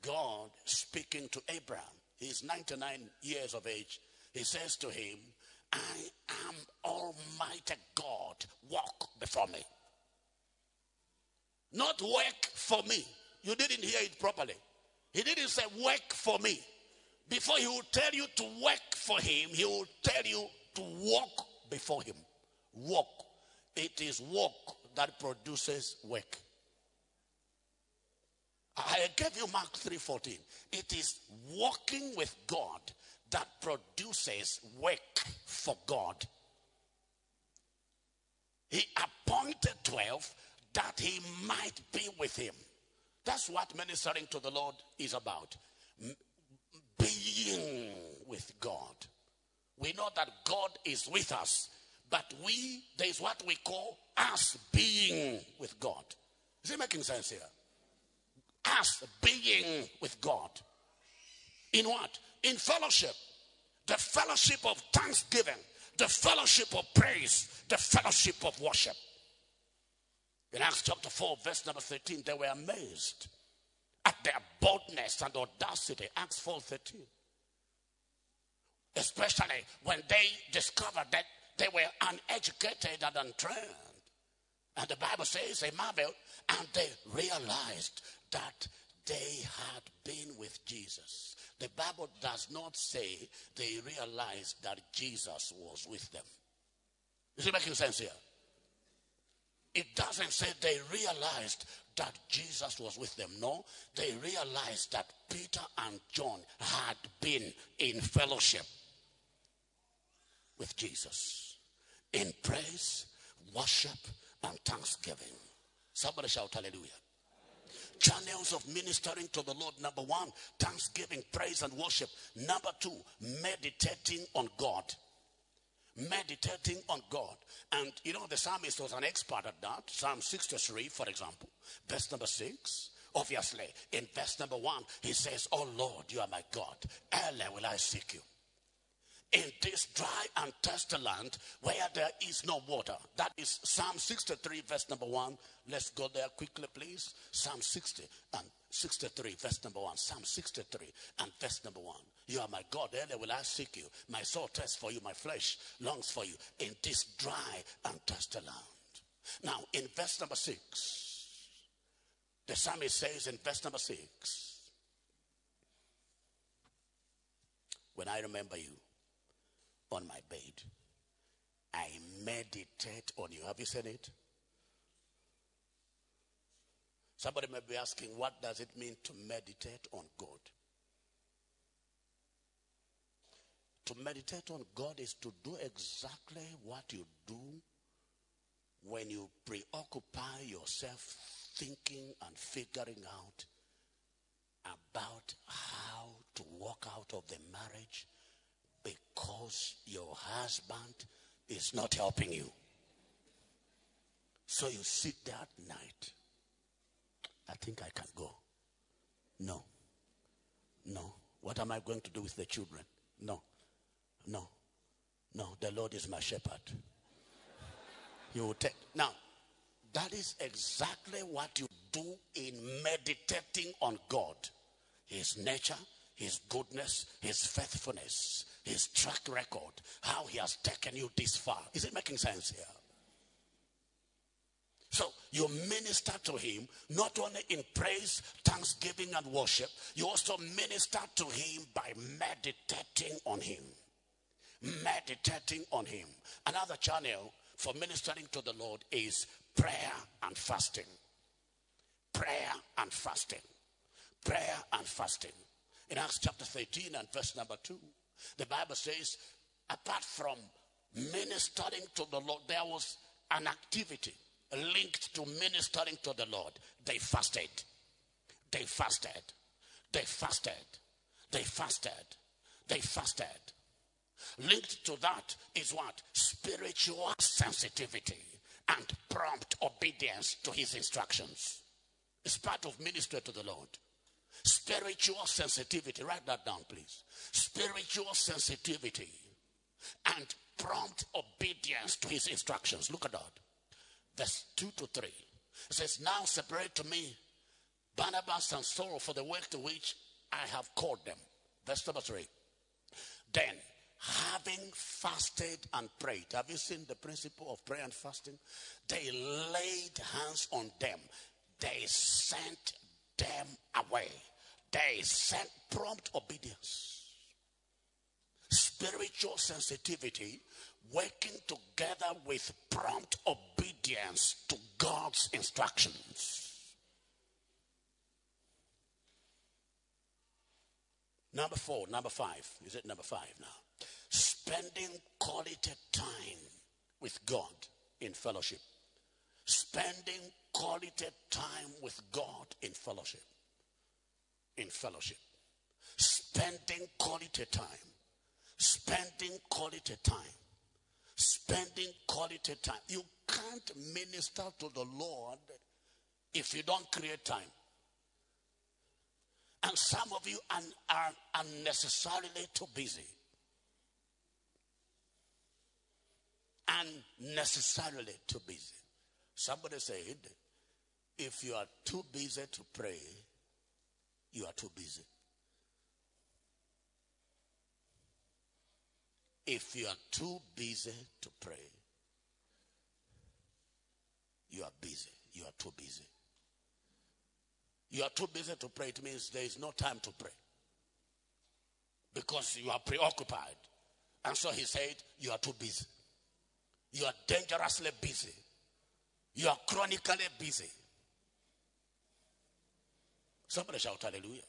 [SPEAKER 1] God speaking to Abraham, he's 99 years of age, he says to him, I am Almighty God. Walk before me. Not work for me. You didn't hear it properly. He didn't say work for me. Before he will tell you to work for him, he will tell you to walk before him. Walk. It is walk that produces work. I gave you Mark 3:14. It is walking with God that produces work for God. He appointed 12 that he might be with him. That's what ministering to the Lord is about. Being with God. We know that God is with us, but we, there is what we call us being with God. Is it making sense here? Us being with God. In what? in fellowship, the fellowship of thanksgiving, the fellowship of praise, the fellowship of worship. In Acts chapter 4, verse number 13, they were amazed at their boldness and audacity. Acts 4 13. Especially when they discovered that They were uneducated and untrained. And the Bible says they marveled and they realized that they had been with Jesus. The Bible does not say they realized that Jesus was with them. Is it making sense here? It doesn't say they realized that Jesus was with them. No, they realized that Peter and John had been in fellowship with Jesus in praise, worship, and thanksgiving. Somebody shout hallelujah. Channels of ministering to the Lord. Number one, thanksgiving, praise, and worship. Number two, meditating on God meditating on God. And you know, the psalmist was an expert at that. Psalm 63, for example, verse number 6. Obviously, in verse number 1, he says, Oh Lord, you are my God. Early will I seek you. In this dry and thirsty land where there is no water. That is Psalm 63, verse number 1. Let's go there quickly, please. Psalm 60 and 63, verse number 1. Psalm 63 and verse number 1. You are my God. Early will I seek you. My soul thirsts for you. My flesh longs for you in this dry and thirsty land. Now, in verse number 6, the psalmist says in verse number 6, When I remember you on my bed, I meditate on you. Have you seen it? Somebody may be asking, what does it mean to meditate on God? To meditate on God is to do exactly what you do when you preoccupy yourself thinking and figuring out about how to walk out of the marriage because your husband is not helping you. So you sit there at night. I think I can go. No. No. What am I going to do with the children? No. No. No, the Lord is my shepherd. You will take. Now, that is exactly what you do in meditating on God His nature, His goodness, His faithfulness, His track record, how He has taken you this far. Is it making sense here? So you minister to him not only in praise, thanksgiving, and worship, you also minister to him by meditating on him meditating on Him. Another channel for ministering to the Lord is prayer and fasting. Prayer and fasting. Prayer and fasting. In Acts chapter 13 and verse number 2, the Bible says, apart from ministering to the Lord, there was an activity linked to ministering to the Lord. They fasted. They fasted. They fasted. They fasted. They fasted. Linked to that is what? Spiritual sensitivity and prompt obedience to his instructions. It's part of ministry to the Lord. Spiritual sensitivity. Write that down, please. Spiritual sensitivity and prompt obedience to his instructions. Look at that. Verse 2 to 3. It says, Now separate to me Barnabas and Saul for the work to which I have called them. Verse number 3. Then having fasted and prayed. Have you seen the principle of prayer and fasting? They laid hands on them, they sent them away. They sent prompt obedience, spiritual sensitivity, working together with prompt obedience to God's instructions. Number four, number five. Is it number five now? spending quality time with God in fellowship. Spending quality time with God in fellowship. In fellowship. Spending quality time. Spending quality time. Spending quality time. You can't minister to the Lord if you don't create time. And some of you are, unnecessarily too busy. unnecessarily too busy. Somebody said, if you are too busy to pray, you are too busy. If you are too busy to pray, you are busy. You are too busy. You are too busy to pray. It means there is no time to pray because you are preoccupied. And so he said, You are too busy. You are dangerously busy. You are chronically busy. Somebody shout hallelujah.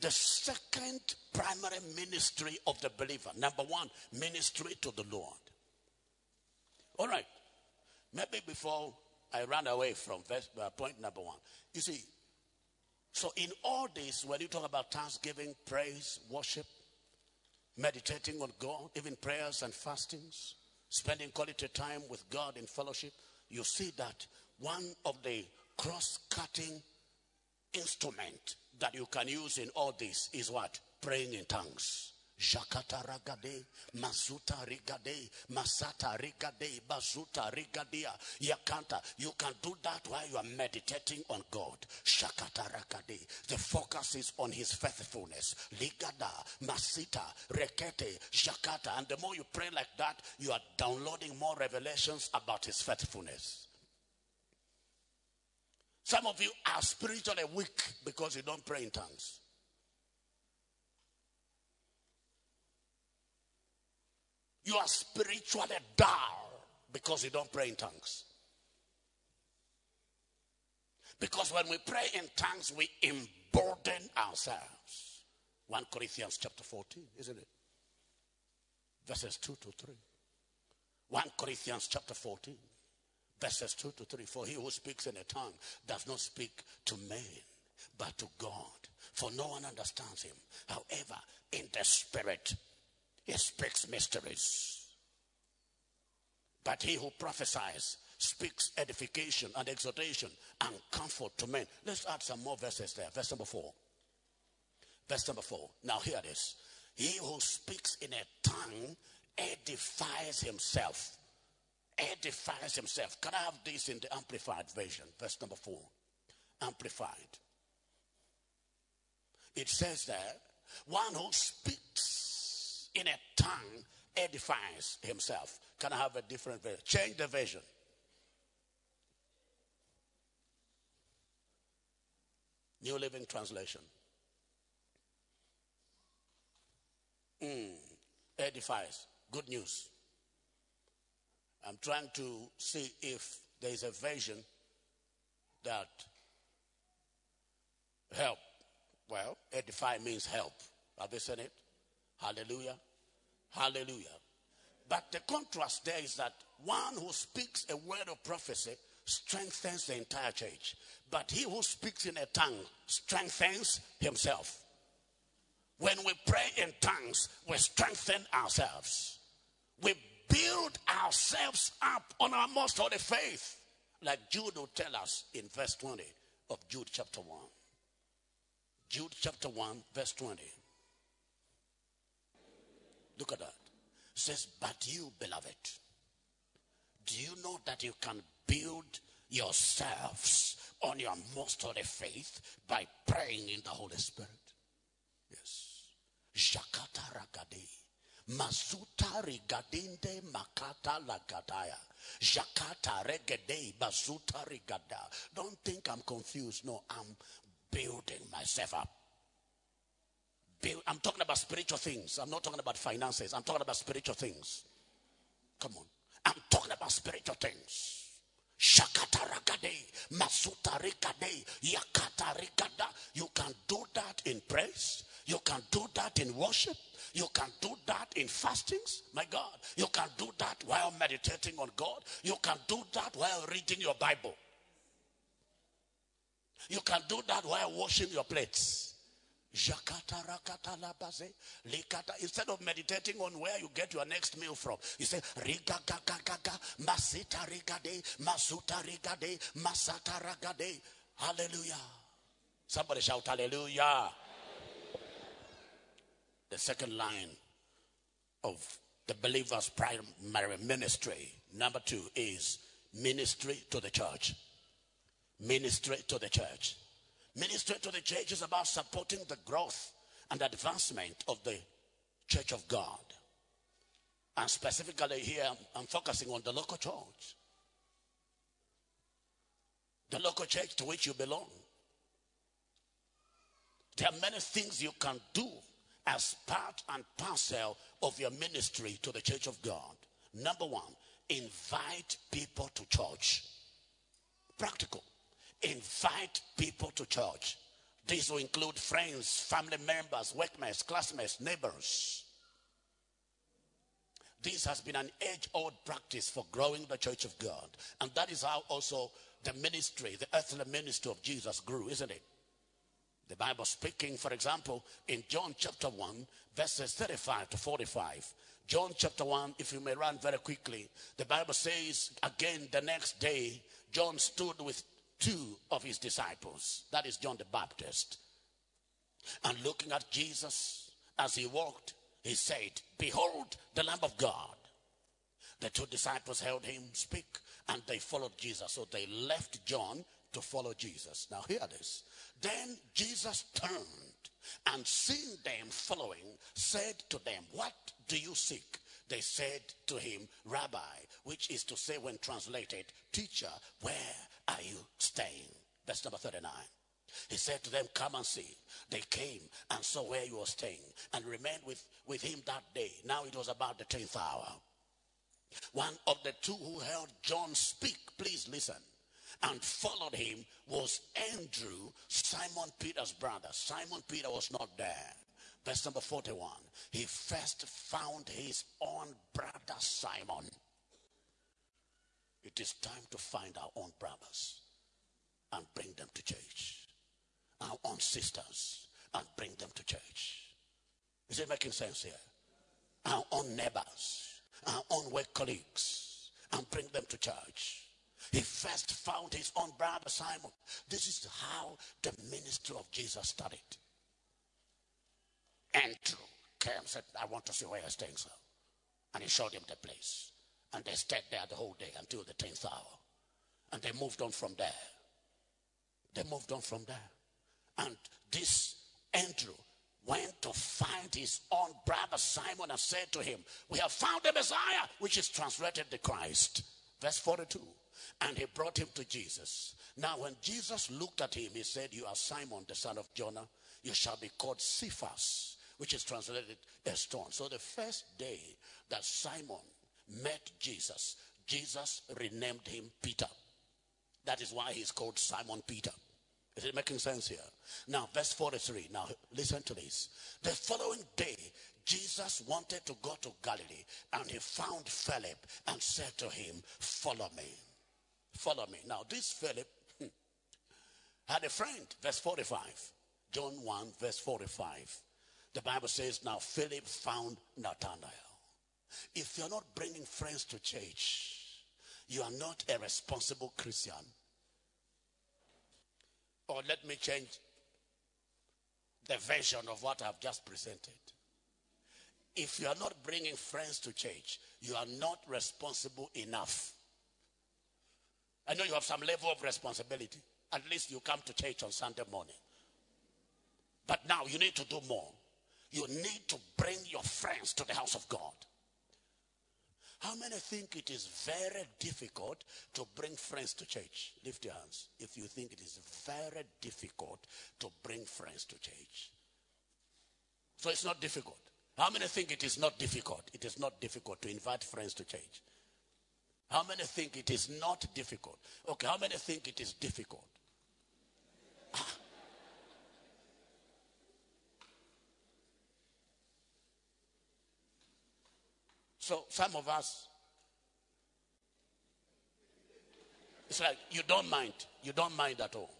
[SPEAKER 1] The second primary ministry of the believer. Number one, ministry to the Lord. All right. Maybe before I ran away from verse, uh, point number one. You see, so in all this, when you talk about thanksgiving, praise, worship, meditating on God, even prayers and fastings, spending quality time with God in fellowship, you see that one of the cross-cutting instrument that you can use in all this is what? Praying in tongues. Shakata ragade, masuta rigade, masata rigade, bazuta rigadia, yakanta. You can do that while you are meditating on God. Shakata ragade. The focus is on His faithfulness. Ligada, masita, rekete, shakata. And the more you pray like that, you are downloading more revelations about His faithfulness. Some of you are spiritually weak because you don't pray in tongues. You are spiritually dull because you don't pray in tongues. Because when we pray in tongues, we embolden ourselves. 1 Corinthians chapter 14, isn't it? Verses 2 to 3. 1 Corinthians chapter 14 verses 2 to 3 For he who speaks in a tongue does not speak to men, but to God. For no one understands him. However, in the spirit, he speaks mysteries. But he who prophesies speaks edification and exhortation and comfort to men. Let's add some more verses there. Verse number 4. Verse number 4. Now, hear this. He who speaks in a tongue edifies himself edifies himself. Can I have this in the Amplified Version? Verse number four. Amplified. It says that one who speaks in a tongue edifies himself. Can I have a different version? Change the version. New Living Translation. Mm, edifies. Good news. I'm trying to see if there is a version that help. Well, edify means help. Have you seen it? Hallelujah. Hallelujah. But the contrast there is that one who speaks a word of prophecy strengthens the entire church. But he who speaks in a tongue strengthens himself. When we pray in tongues, we strengthen ourselves. We build ourselves up on our most holy faith. Like Jude will tell us in verse 20 of Jude chapter 1. Jude chapter 1, verse 20. Look at that. It says, But you, beloved, do you know that you can build yourselves on your most holy faith by praying in the Holy Spirit? Yes. Shakata. Masuta rigadinde makata lagadaya. Jakata regede basuta rigada. Don't think I'm confused. No, I'm building myself up. Build, I'm talking about spiritual things. I'm not talking about finances. I'm talking about spiritual things. Come on. I'm talking about spiritual things. Shakata ragade, masuta rigade, yakata rigada. You can do that in praise. You can do that in worship. You can do that in fastings, my God. You can do that while meditating on God. You can do that while reading your Bible. You can do that while washing your plates. Instead of meditating on where you get your next meal from, you say riga gaga gaga masita rigade masuta rigade masata ragade. Hallelujah. Somebody shout hallelujah the second line of the believer's primary ministry. Number two is ministry to the church. Ministry to the church. Ministry to the church is about supporting the growth and advancement of the church of God. And specifically here, I'm focusing on the local church. The local church to which you belong. There are many things you can do as part and parcel of your ministry to the church of God. Number one, invite people to church. Practical. Invite people to church. This will include friends, family members, workmates, classmates, neighbors. This has been an age old practice for growing the church of God. And that is how also the ministry, the earthly ministry of Jesus grew, isn't it? The Bible speaking, for example, in John chapter 1, verses 35 to 45. John chapter 1, if you may run very quickly, the Bible says again the next day, John stood with two of his disciples. That is John the Baptist. And looking at Jesus as he walked, he said, Behold the Lamb of God. The two disciples held him speak and they followed Jesus. So they left John to follow Jesus. Now, hear this. Then Jesus turned and seeing them following, said to them, What do you seek? They said to him, Rabbi, which is to say, when translated, Teacher, where are you staying? Verse number 39. He said to them, Come and see. They came and saw where you were staying and remained with, with him that day. Now it was about the 10th hour. One of the two who heard John speak, please listen, and followed him was Andrew, Simon Peter's brother. Simon Peter was not there. Verse number 41. He first found his own brother Simon. It is time to find our own brothers and bring them to church. Our own sisters and bring them to church. Is it making sense here? Our own neighbors, our own work colleagues, and bring them to church. He first found his own brother Simon. This is how the ministry of Jesus started. Andrew came and said, I want to see where you're staying, sir. And he showed him the place. And they stayed there the whole day until the 10th hour. And they moved on from there. They moved on from there. And this Andrew went to find his own brother Simon and said to him, We have found the Messiah, which is translated the Christ. Verse 42. And he brought him to Jesus. Now, when Jesus looked at him, he said, You are Simon, the son of Jonah. You shall be called Cephas, which is translated a stone. So, the first day that Simon met Jesus, Jesus renamed him Peter. That is why he's called Simon Peter. Is it making sense here? Now, verse 43. Now, listen to this. The following day, Jesus wanted to go to Galilee and he found Philip and said to him, Follow me. Follow me. Now, this Philip hmm, had a friend, verse 45. John 1, verse 45. The Bible says, Now Philip found Nathanael. If you're not bringing friends to church, you are not a responsible Christian. Or let me change the version of what I've just presented. If you are not bringing friends to church, you are not responsible enough. I know you have some level of responsibility. At least you come to church on Sunday morning. But now you need to do more. You need to bring your friends to the house of God. How many think it is very difficult to bring friends to church? Lift your hands if you think it is very difficult to bring friends to church. So it's not difficult. How many think it is not difficult? It is not difficult to invite friends to church. How many think it is not difficult? Okay, how many think it is difficult? Ah. So some of us, it's like you don't mind. You don't mind at all.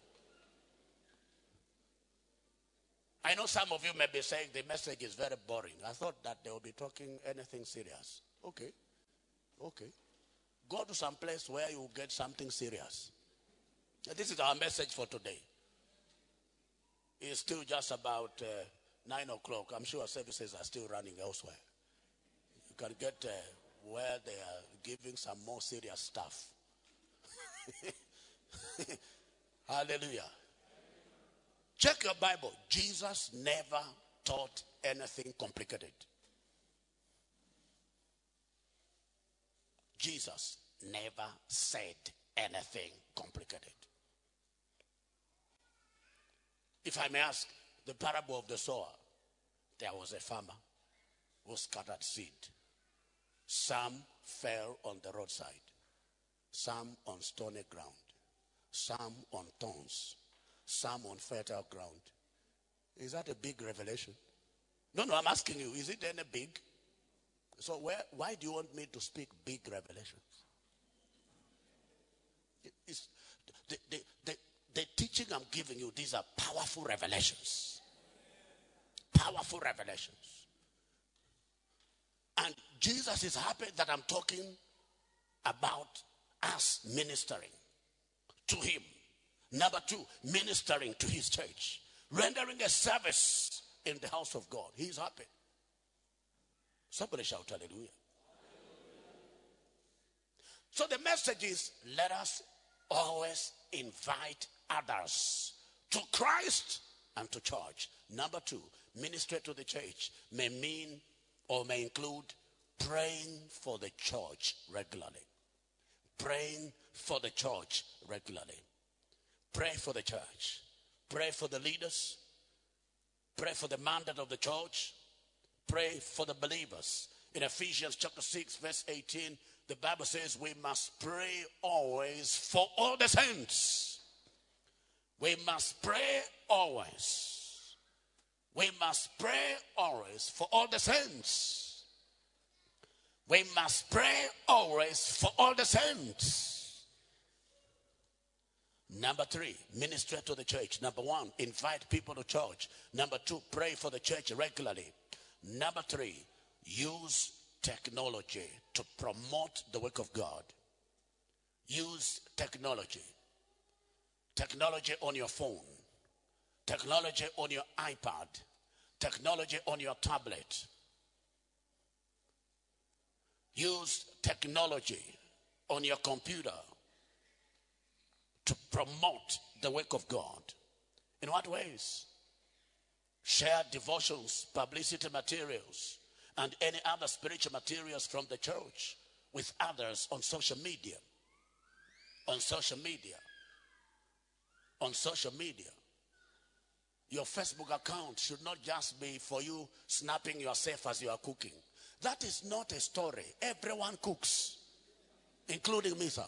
[SPEAKER 1] I know some of you may be saying the message is very boring. I thought that they will be talking anything serious. Okay. Okay. Go to some place where you get something serious. This is our message for today. It's still just about uh, 9 o'clock. I'm sure services are still running elsewhere You can get uh, where they are giving some more serious stuff. Hallelujah. Check your Bible. Jesus never taught anything complicated. Jesus never said anything complicated. If I may ask, the parable of the sower, there was a farmer who scattered seed. Some fell on the roadside, some on stony ground, some on thorns, some on fertile ground. Is that a big revelation? No, no, I'm asking you, is it any big? So where, why do you want me to speak big revelations? It's, the, the, the, the teaching I'm giving you, these are powerful revelations. Powerful revelations. And Jesus is happy that I'm talking about us ministering to him. Number two, ministering to his church, rendering a service in the house of God. He's happy. Somebody shout hallelujah. So the message is let us always invite others to Christ and to church. Number two, ministry to the church may mean or may include praying for the church regularly. Praying for the church regularly. Pray for the church. Pray for the leaders. Pray for the mandate of the church. Pray for the believers. In Ephesians chapter 6, verse 18, the Bible says we must pray always for all the saints. We must pray always. We must pray always for all the saints. We must pray always for all the saints. Number three, minister to the church. Number one, invite people to church. Number two, pray for the church regularly. Number three, use technology to promote the work of God. Use technology. Technology on your phone, technology on your iPad, technology on your tablet. Use technology on your computer to promote the work of God. In what ways? Share devotions, publicity materials, and any other spiritual materials from the church with others on social media. On social media. On social media. Your Facebook account should not just be for you snapping yourself as you are cooking. That is not a story. Everyone cooks, including me, sir.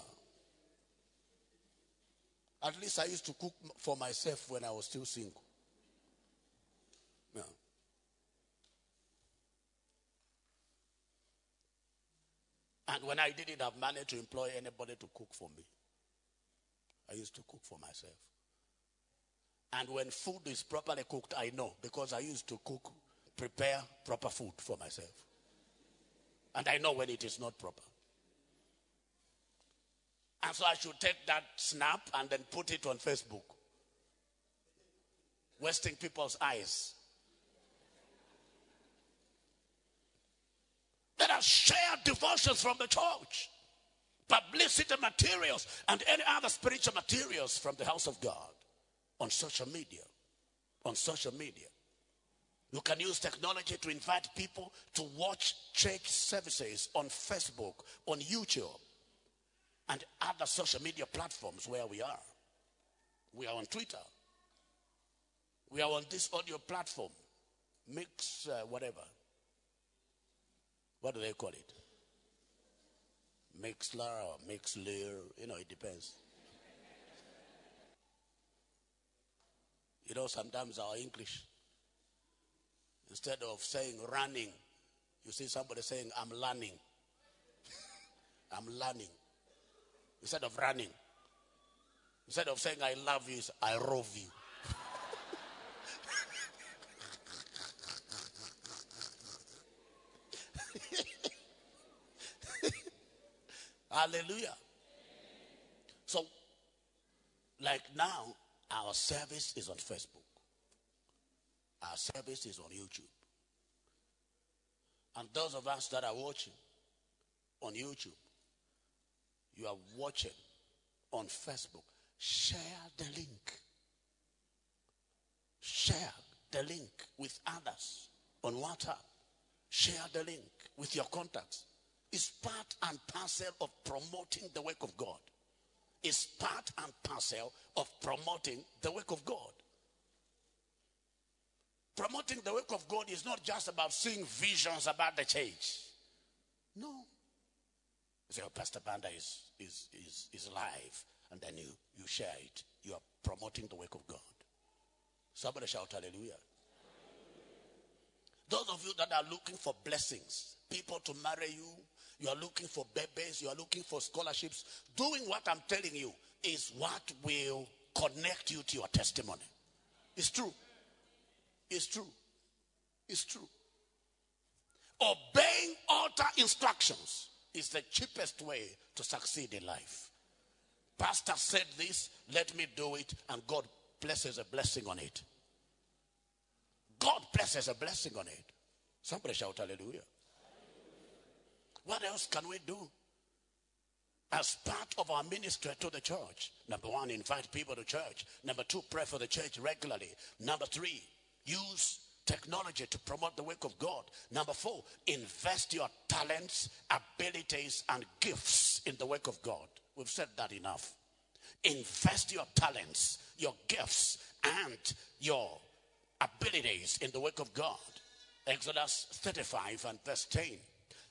[SPEAKER 1] At least I used to cook for myself when I was still single. And when I didn't have money to employ anybody to cook for me, I used to cook for myself. And when food is properly cooked, I know because I used to cook, prepare proper food for myself. And I know when it is not proper. And so I should take that snap and then put it on Facebook, wasting people's eyes. Let us share devotions from the church, publicity materials, and any other spiritual materials from the house of God on social media. On social media. You can use technology to invite people to watch church services on Facebook, on YouTube, and other social media platforms where we are. We are on Twitter. We are on this audio platform, Mix, uh, whatever. What do they call it? Mixlr or Mixlr, you know, it depends. You know, sometimes our English, instead of saying running, you see somebody saying, I'm learning. I'm learning. Instead of running. Instead of saying, I love you, I rove you. Hallelujah. So, like now, our service is on Facebook. Our service is on YouTube. And those of us that are watching on YouTube, you are watching on Facebook, share the link. Share the link with others on WhatsApp. Share the link with your contacts. Is part and parcel of promoting the work of God. Is part and parcel of promoting the work of God. Promoting the work of God is not just about seeing visions about the church. No. You say, oh, Pastor Banda is, is, is, is live, and then you, you share it. You are promoting the work of God. Somebody shout hallelujah. Those of you that are looking for blessings, people to marry you, you are looking for babies, you are looking for scholarships, doing what I'm telling you is what will connect you to your testimony. It's true. It's true. It's true. Obeying altar instructions is the cheapest way to succeed in life. Pastor said this, let me do it, and God places a blessing on it. God places a blessing on it. Somebody shout hallelujah. What else can we do? As part of our ministry to the church. Number one, invite people to church. Number two, pray for the church regularly. Number three, use technology to promote the work of God. Number four, invest your talents, abilities, and gifts in the work of God. We've said that enough. Invest your talents, your gifts, and your abilities in the work of God. Exodus 35 and verse 10.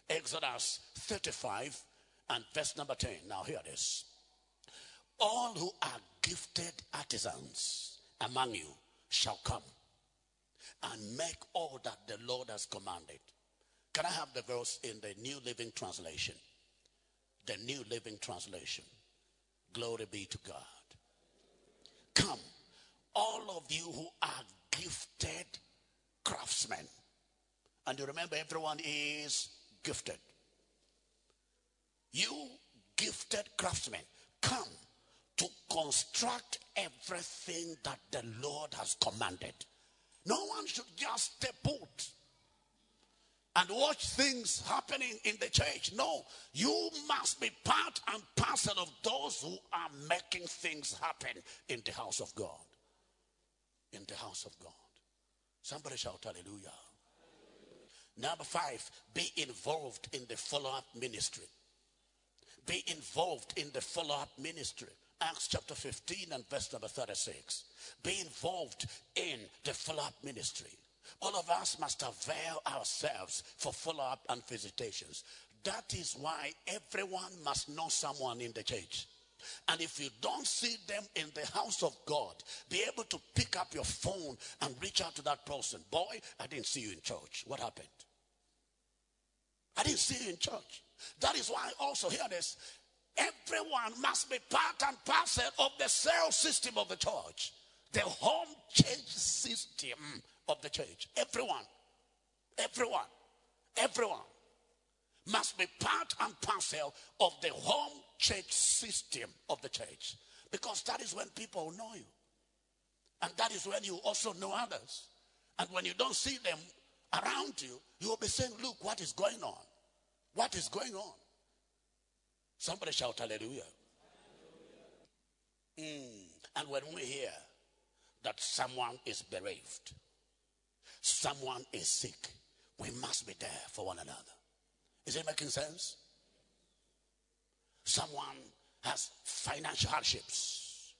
[SPEAKER 1] Exodus 35 and verse number 10. Now, hear this. All who are gifted artisans among you shall come and make all that the Lord has commanded. Can I have the verse in the New Living Translation? The New Living Translation. Glory be to God. Come, all of you who are gifted craftsmen. And you remember, everyone is gifted. You gifted craftsmen, come to construct everything that the Lord has commanded. No one should just stay put and watch things happening in the church. No, you must be part and parcel of those who are making things happen in the house of God. In the house of God. Somebody shout hallelujah. Number five, be involved in the follow up ministry. Be involved in the follow up ministry. Acts chapter 15 and verse number 36. Be involved in the follow up ministry. All of us must avail ourselves for follow up and visitations. That is why everyone must know someone in the church. And if you don't see them in the house of God, be able to pick up your phone and reach out to that person. Boy, I didn't see you in church. What happened? I didn't see in church. That is why I also hear this. Everyone must be part and parcel of the cell system of the church, the home church system of the church. Everyone, everyone, everyone must be part and parcel of the home church system of the church. Because that is when people know you. And that is when you also know others. And when you don't see them around you, you will be saying, Look, what is going on? What is going on? Somebody shout hallelujah. Mm. And when we hear that someone is bereaved, someone is sick, we must be there for one another. Is it making sense? Someone has financial hardships.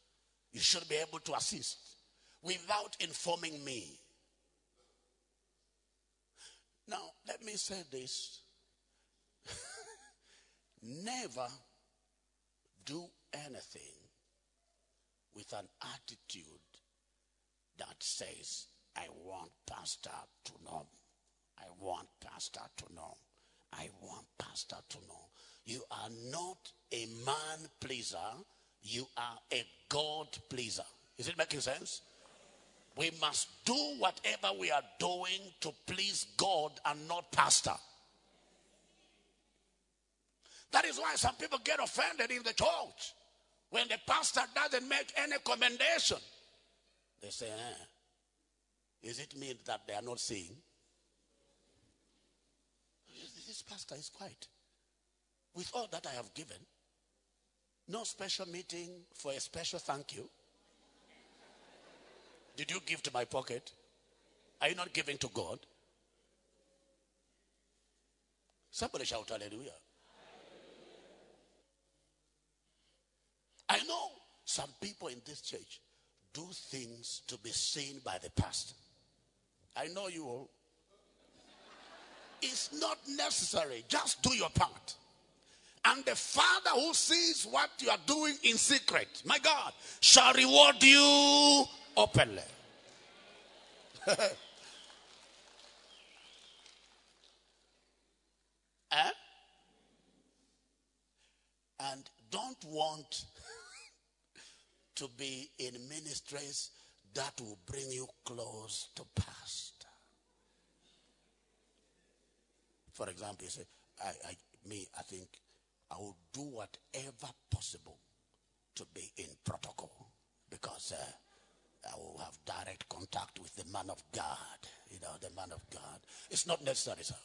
[SPEAKER 1] You should be able to assist without informing me. Now, let me say this Never do anything with an attitude that says, I want pastor to know. I want pastor to know. I want pastor to know. You are not a man pleaser. You are a God pleaser. Is it making sense? We must do whatever we are doing to please God and not pastor. That is why some people get offended in the church when the pastor doesn't make any commendation. They say, eh, Is it mean that they are not seeing? This pastor is quiet. With all that I have given, no special meeting for a special thank you. Did you give to my pocket? Are you not giving to God? Somebody shout hallelujah. I know some people in this church do things to be seen by the pastor. I know you all. It's not necessary. Just do your part. And the Father who sees what you are doing in secret, my God, shall reward you openly. eh? And don't want to be in ministries that will bring you close to pastor. For example, you say, I, I, me, I think I will do whatever possible to be in protocol because uh, I will have direct contact with the man of God. You know, the man of God. It's not necessary, sir.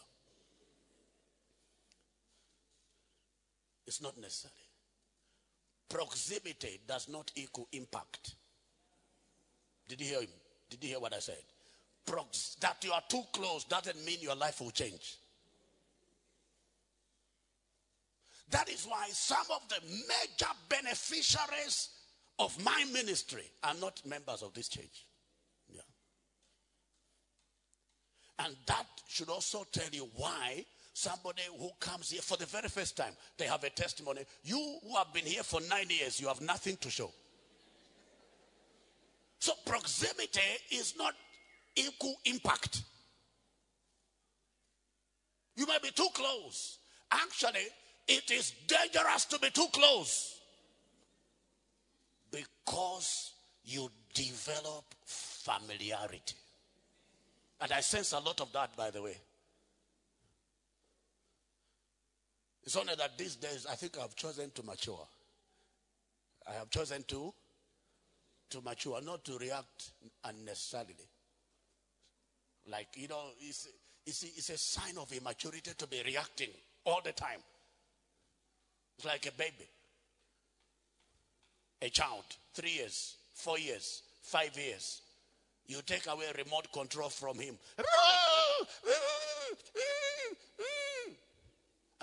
[SPEAKER 1] It's not necessary. Proximity does not equal impact. Did you hear him? Did you hear what I said? Prox- that you are too close doesn't mean your life will change. That is why some of the major beneficiaries of my ministry are not members of this church. Yeah. And that should also tell you why somebody who comes here for the very first time, they have a testimony. You who have been here for nine years, you have nothing to show. So proximity is not equal impact. You may be too close. Actually, it is dangerous to be too close because you develop familiarity. And I sense a lot of that, by the way. It's only that these days I think I've chosen to mature. I have chosen to to mature, not to react unnecessarily. Like, you know, it's, it's, it's a sign of immaturity to be reacting all the time. It's like a baby, a child, three years, four years, five years. You take away remote control from him.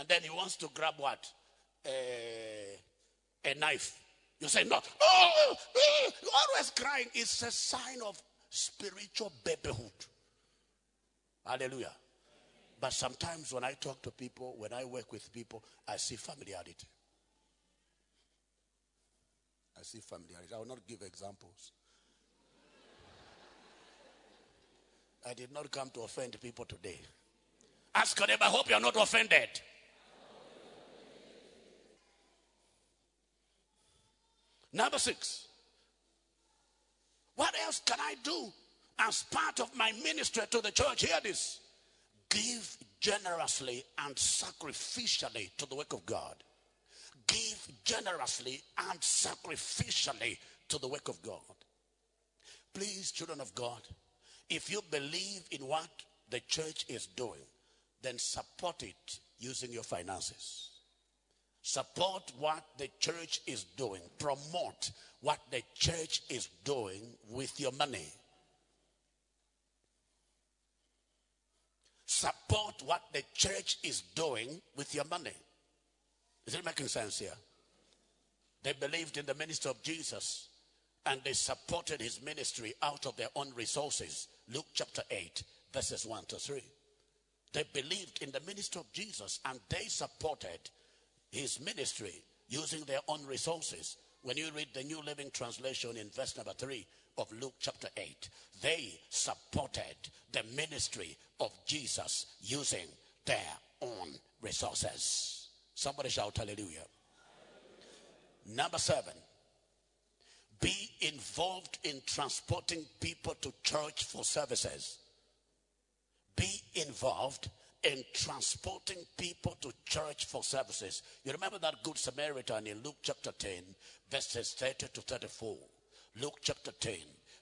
[SPEAKER 1] And then he wants to grab what? A, a knife. You say, no. You're oh, eh, always crying is a sign of spiritual babyhood. Hallelujah. But sometimes when I talk to people, when I work with people, I see familiarity. I see familiarity. I will not give examples. I did not come to offend people today. Ask them, I hope you are not offended. Number six. What else can I do as part of my ministry to the church? Hear this. Give generously and sacrificially to the work of God. Give generously and sacrificially to the work of God. Please, children of God, if you believe in what the church is doing, then support it using your finances. Support what the church is doing. Promote what the church is doing with your money. Support what the church is doing with your money. Is it making sense here? They believed in the ministry of Jesus and they supported his ministry out of their own resources. Luke chapter 8, verses 1 to 3. They believed in the ministry of Jesus and they supported his ministry using their own resources. When you read the New Living Translation in verse number 3 of Luke chapter 8, they supported the ministry of Jesus using their own resources. Somebody shout hallelujah. Number seven, be involved in transporting people to church for services. Be involved in transporting people to church for services. You remember that Good Samaritan in Luke chapter 10, verses 30 to 34. Luke chapter 10,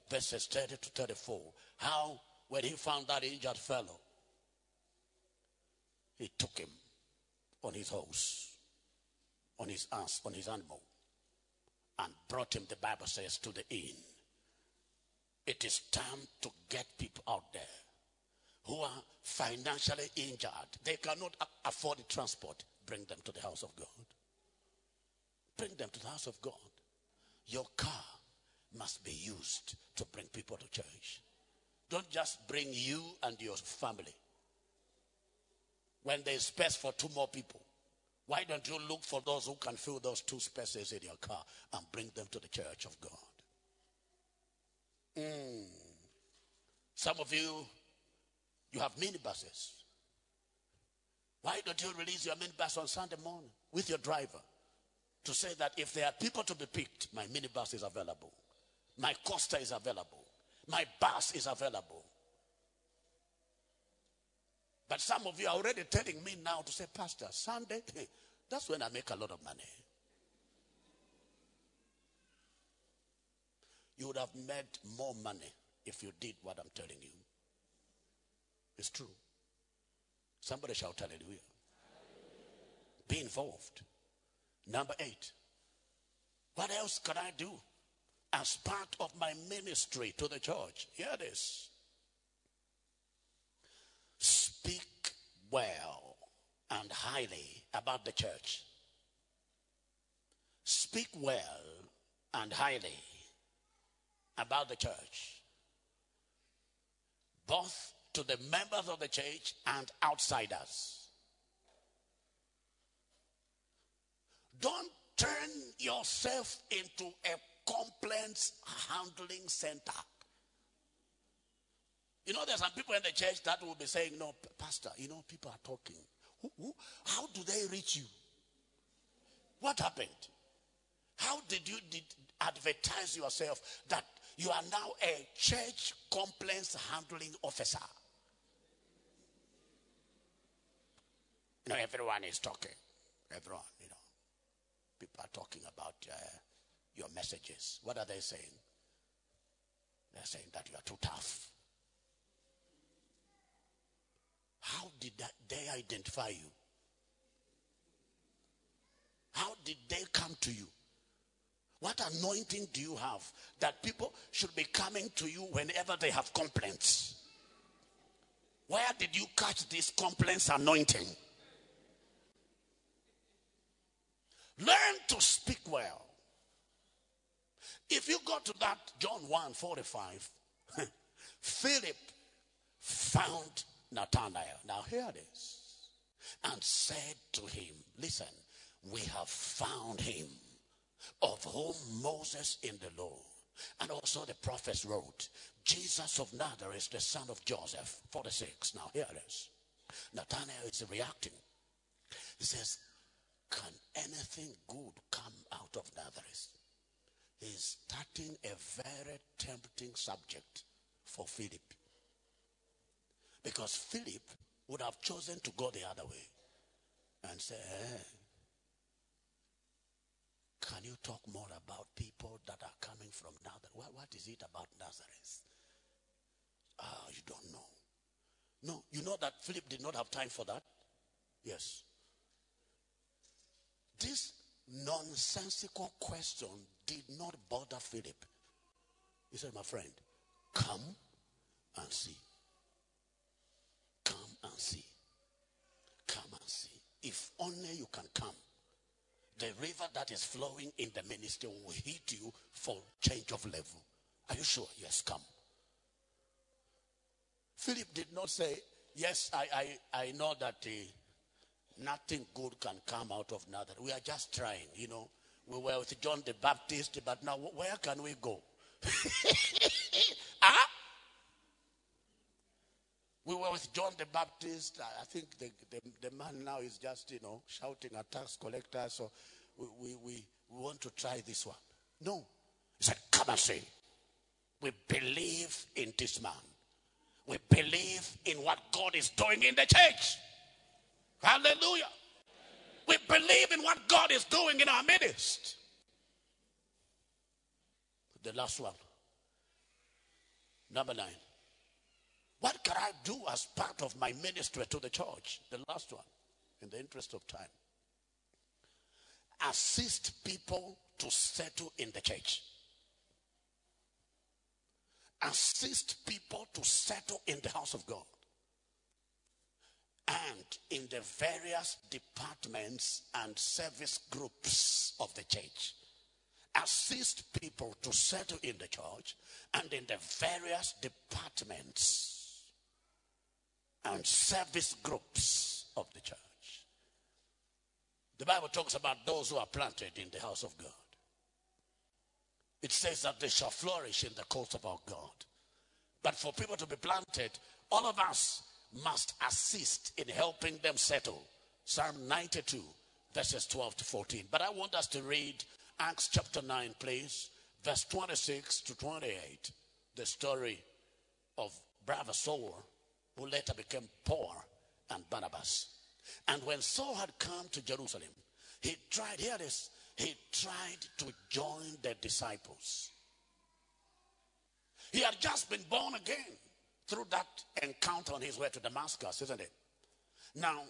[SPEAKER 1] verses 30 to 34. How, when he found that injured fellow, he took him on his horse, on his ass, on his animal, and brought him, the Bible says, to the inn. It is time to get people out there who are financially injured. They cannot afford the transport. Bring them to the house of God. Bring them to the house of God. Your car must be used to bring people to church. Don't just bring you and your family. When there's space for two more people, why don't you look for those who can fill those two spaces in your car and bring them to the church of God? Mm. Some of you, you have minibuses. Why don't you release your minibus on Sunday morning with your driver to say that if there are people to be picked, my minibus is available, my Coaster is available, my bus is available. But some of you are already telling me now to say, Pastor, Sunday, that's when I make a lot of money. You would have made more money if you did what I'm telling you. It's true. Somebody shout hallelujah. Be involved. Number eight. What else can I do as part of my ministry to the church? Here it is. Speak well and highly about the church. Speak well and highly about the church. Both to the members of the church and outsiders. Don't turn yourself into a complaints handling center. You know, there's some people in the church that will be saying, No, Pastor, you know, people are talking. Who, who, how do they reach you? What happened? How did you did advertise yourself that you are now a church complaints handling officer? Everyone is talking. Everyone, you know. People are talking about uh, your messages. What are they saying? They're saying that you are too tough. How did that, they identify you? How did they come to you? What anointing do you have that people should be coming to you whenever they have complaints? Where did you catch this complaints anointing? Learn to speak well. If you go to that John 1 45, Philip found Nathanael. Now, here it is. And said to him, Listen, we have found him of whom Moses in the law and also the prophets wrote, Jesus of Nazareth, the son of Joseph. 46. Now, here it is. Nathanael is reacting. He says, can anything good come out of Nazareth? He's starting a very tempting subject for Philip. Because Philip would have chosen to go the other way and say, hey, eh, can you talk more about people that are coming from Nazareth? What, what is it about Nazareth? Ah, you don't know. No, you know that Philip did not have time for that? Yes. This nonsensical question did not bother Philip. He said, My friend, come and see. Come and see. Come and see. If only you can come. The river that is flowing in the ministry will hit you for change of level. Are you sure? Yes, come. Philip did not say, Yes, I, I, I know that uh, Nothing good can come out of nothing. We are just trying, you know. We were with John the Baptist, but now where can we go? ah? We were with John the Baptist. I think the, the, the, man now is just, you know, shouting at tax collectors. So we, we, we, we want to try this one. No. He said, come and see. We believe in this man. We believe in what God is doing in the church. Hallelujah. We believe in what God is doing in our midst. The last one. Number nine. What can I do as part of my ministry to the church? The last one, in the interest of time. Assist people to settle in the church. Assist people to settle in the house of God and in the various departments and service groups of the church. assist people to settle in the church and in the various departments and service groups of the church. The Bible talks about those who are planted in the house of God. It says that they shall flourish in the courts of our God. But for people to be planted, all of us must assist in helping them settle. Psalm 92, verses 12 to 14. But I want us to read Acts chapter 9, please, verse 26 to 28. The story of brother Saul, who later became Paul, and Barnabas. And when Saul had come to Jerusalem, he tried, hear this, he tried to join the disciples. He had just been born again through that encounter on his way to Damascus, isn't it? Now,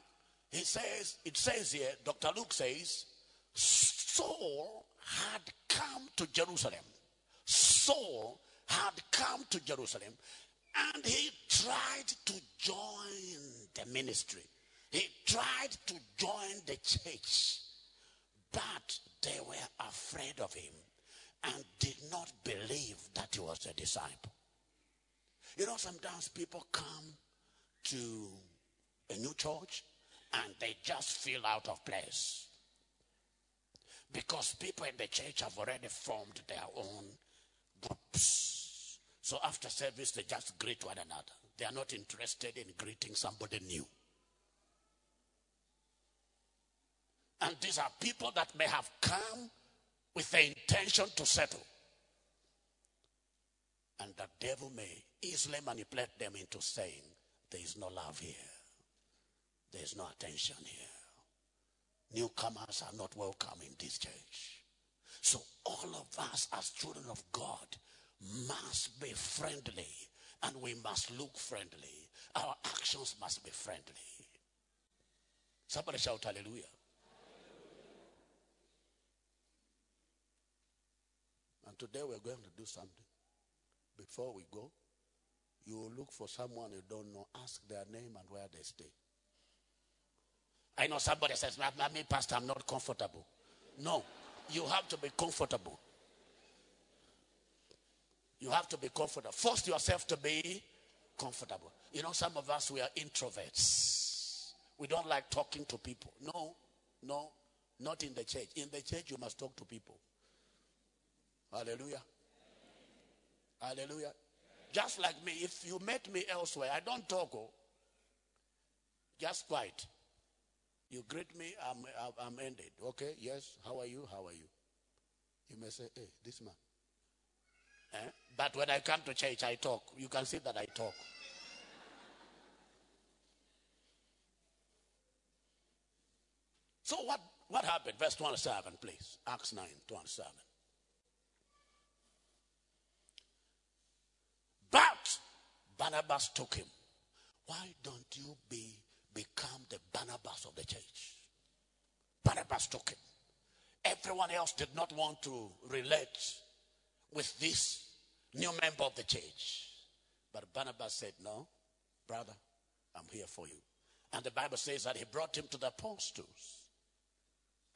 [SPEAKER 1] he says, it says here, Dr. Luke says, Saul had come to Jerusalem. Saul had come to Jerusalem and he tried to join the ministry. He tried to join the church, but they were afraid of him and did not believe that he was a disciple. You know, sometimes people come to a new church and they just feel out of place. Because people in the church have already formed their own groups. So after service, they just greet one another. They are not interested in greeting somebody new. And these are people that may have come with the intention to settle. And the devil may easily manipulate them into saying, There is no love here, there is no attention here. Newcomers are not welcome in this church. So, all of us as children of God must be friendly and we must look friendly. Our actions must be friendly. Somebody shout hallelujah. And today we're going to do something. Before we go, you look for someone you don't know, ask their name and where they stay. I know somebody says, me, Pastor, I'm not comfortable. No, you have to be comfortable. You have to be comfortable. Force yourself to be comfortable. You know, some of us, we are introverts. We don't like talking to people. No, no, not in the church. In the church, you must talk to people. Hallelujah. Hallelujah. Just like me, if you met me elsewhere, I don't talk. Oh, just quiet. You greet me, I'm, I'm ended. Okay, yes, how are you? How are you? You may say, hey, this man. Eh? But when I come to church, I talk. You can see that I talk. So what, what happened? Verse 27, please. Acts 9, 27. But Barnabas took him. Why don't you be become the Barnabas of the church? Barnabas took him. Everyone else did not want to relate with this new member of the church. But Barnabas said, No, brother, I'm here for you. And the Bible says that he brought him to the apostles.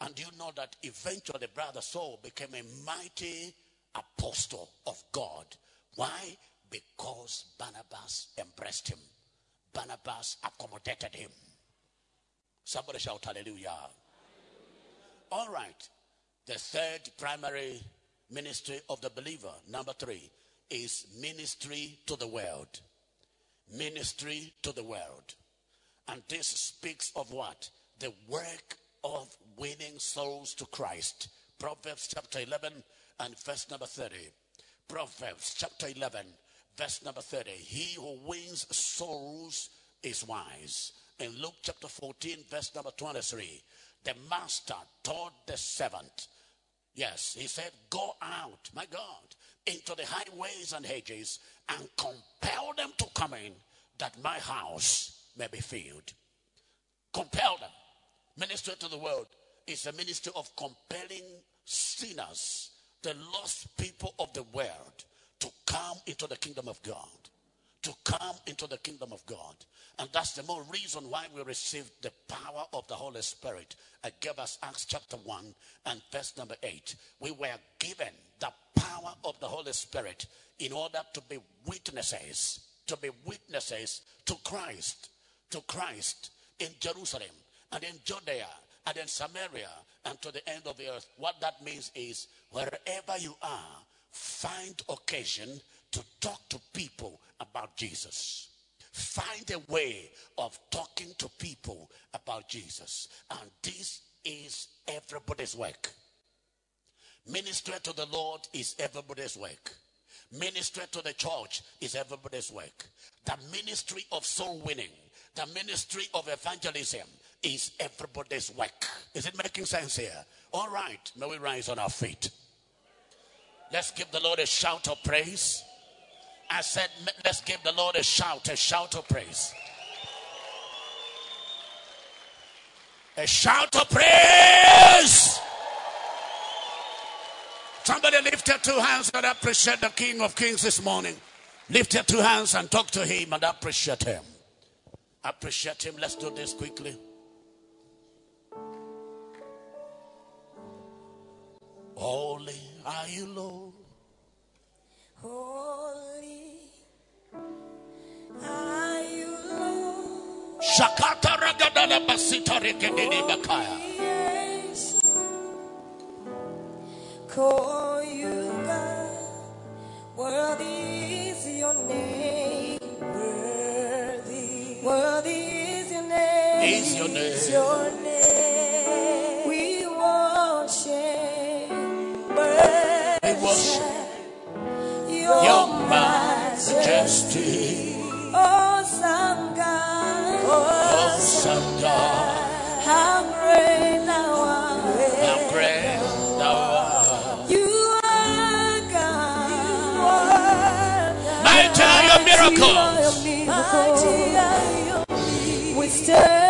[SPEAKER 1] And you know that eventually brother Saul became a mighty apostle of God. Why? Because Barnabas embraced him. Barnabas accommodated him. Somebody shout hallelujah. hallelujah. All right. The third primary ministry of the believer, number three, is ministry to the world. Ministry to the world. And this speaks of what? The work of winning souls to Christ. Proverbs chapter 11 and verse number 30. Proverbs chapter 11 verse number 30. He who wins souls is wise. In Luke chapter 14, verse number 23, the master told the servant, Yes, he said, Go out, my God, into the highways and hedges and compel them to come in that my house may be filled. Compel them. Ministry to the world is a ministry of compelling sinners, the lost people of the world, to come into the kingdom of God, to come into the kingdom of God. And that's the more reason why we received the power of the Holy Spirit. I gave us Acts chapter 1 and verse number 8. We were given the power of the Holy Spirit in order to be witnesses, to be witnesses to Christ, to Christ in Jerusalem and in Judea and in Samaria and to the end of the earth. What that means is wherever you are, find occasion to talk to people about Jesus. Find a way of talking to people about Jesus. And this is everybody's work. Ministry to the Lord is everybody's work. Ministry to the church is everybody's work. The ministry of soul winning, the ministry of evangelism is everybody's work. Is it making sense here? All right, may we rise on our feet. Let's give the Lord a shout of praise. I said, let's give the Lord a shout, a shout of praise. A shout of praise. Somebody lift your two hands and appreciate the King of Kings this morning. Lift your two hands and talk to him and appreciate him. Appreciate him. Let's do this quickly. Holy are you, Lord.
[SPEAKER 2] Holy are you, Lord.
[SPEAKER 1] Shakata ragadala basita rekedini bakaya.
[SPEAKER 2] Yes. Call you God. Worthy is your name. Worthy. Worthy is your name.
[SPEAKER 1] Is your name.
[SPEAKER 2] Is your name. Thou art.
[SPEAKER 1] How great thou art.
[SPEAKER 2] You are God.
[SPEAKER 1] Are your miracles.
[SPEAKER 2] Mighty are your miracles. We stand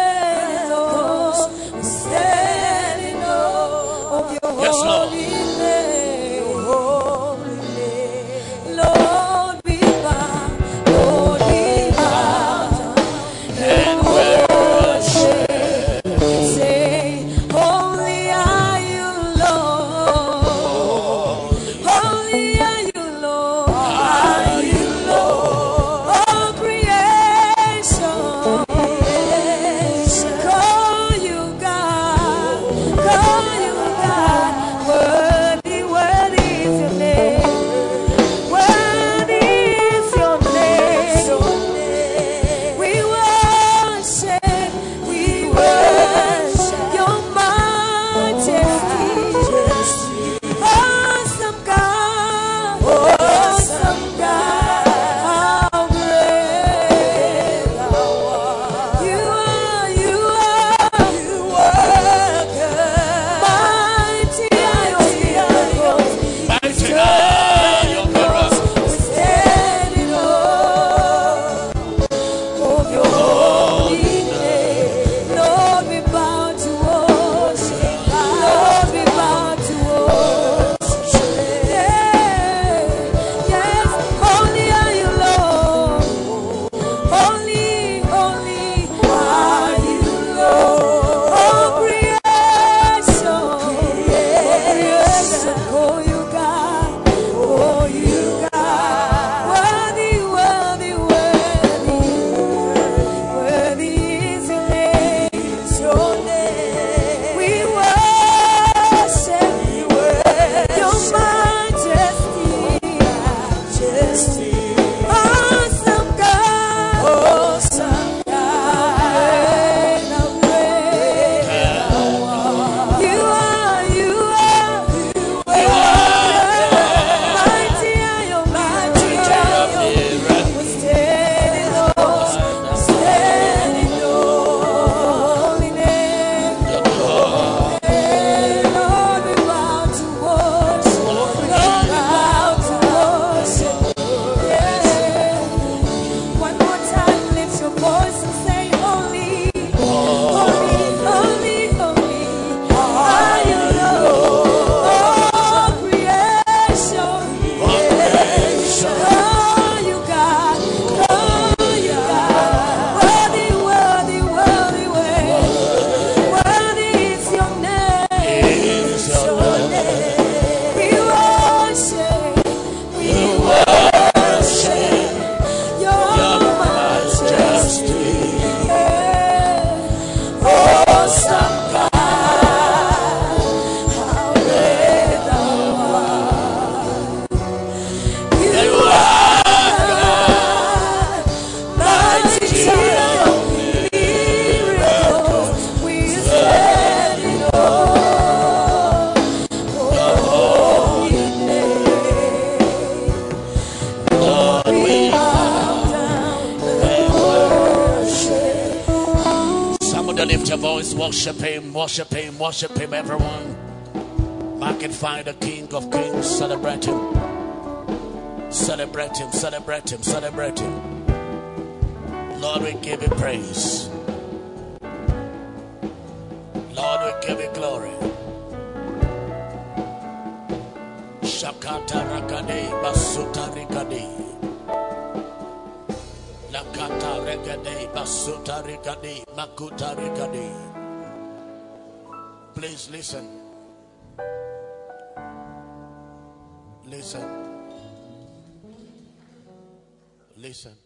[SPEAKER 1] Listen.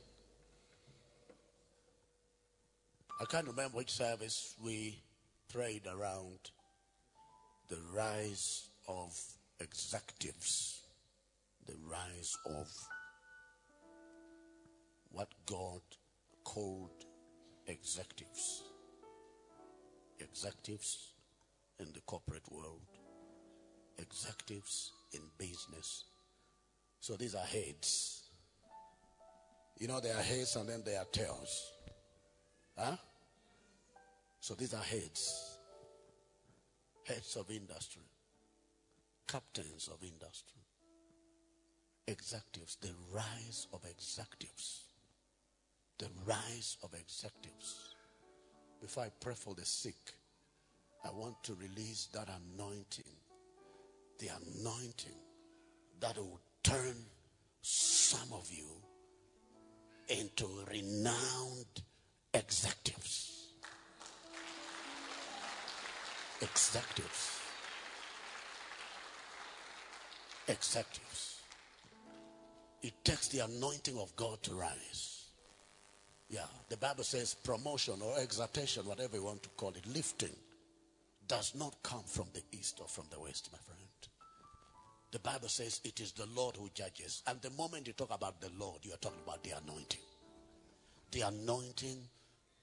[SPEAKER 1] I can't remember which service we prayed around the rise of executives, the rise of what God called executives. Executives in the corporate world, executives in business. So these are heads. You know, there are heads and then there are tails. Huh? So these are heads. Heads of industry captains of industry, executives, the rise of executives. The rise of executives. Before I pray for the sick, I want to release that anointing. The anointing that will turn some of you into renowned executives. Executives. executives. It takes the anointing of God to rise. Yeah, the Bible says promotion or exaltation, whatever you want to call it, lifting, does not come from the east or from the west, my friend. The Bible says it is the Lord who judges. And the moment you talk about the Lord, you are talking about the anointing. The anointing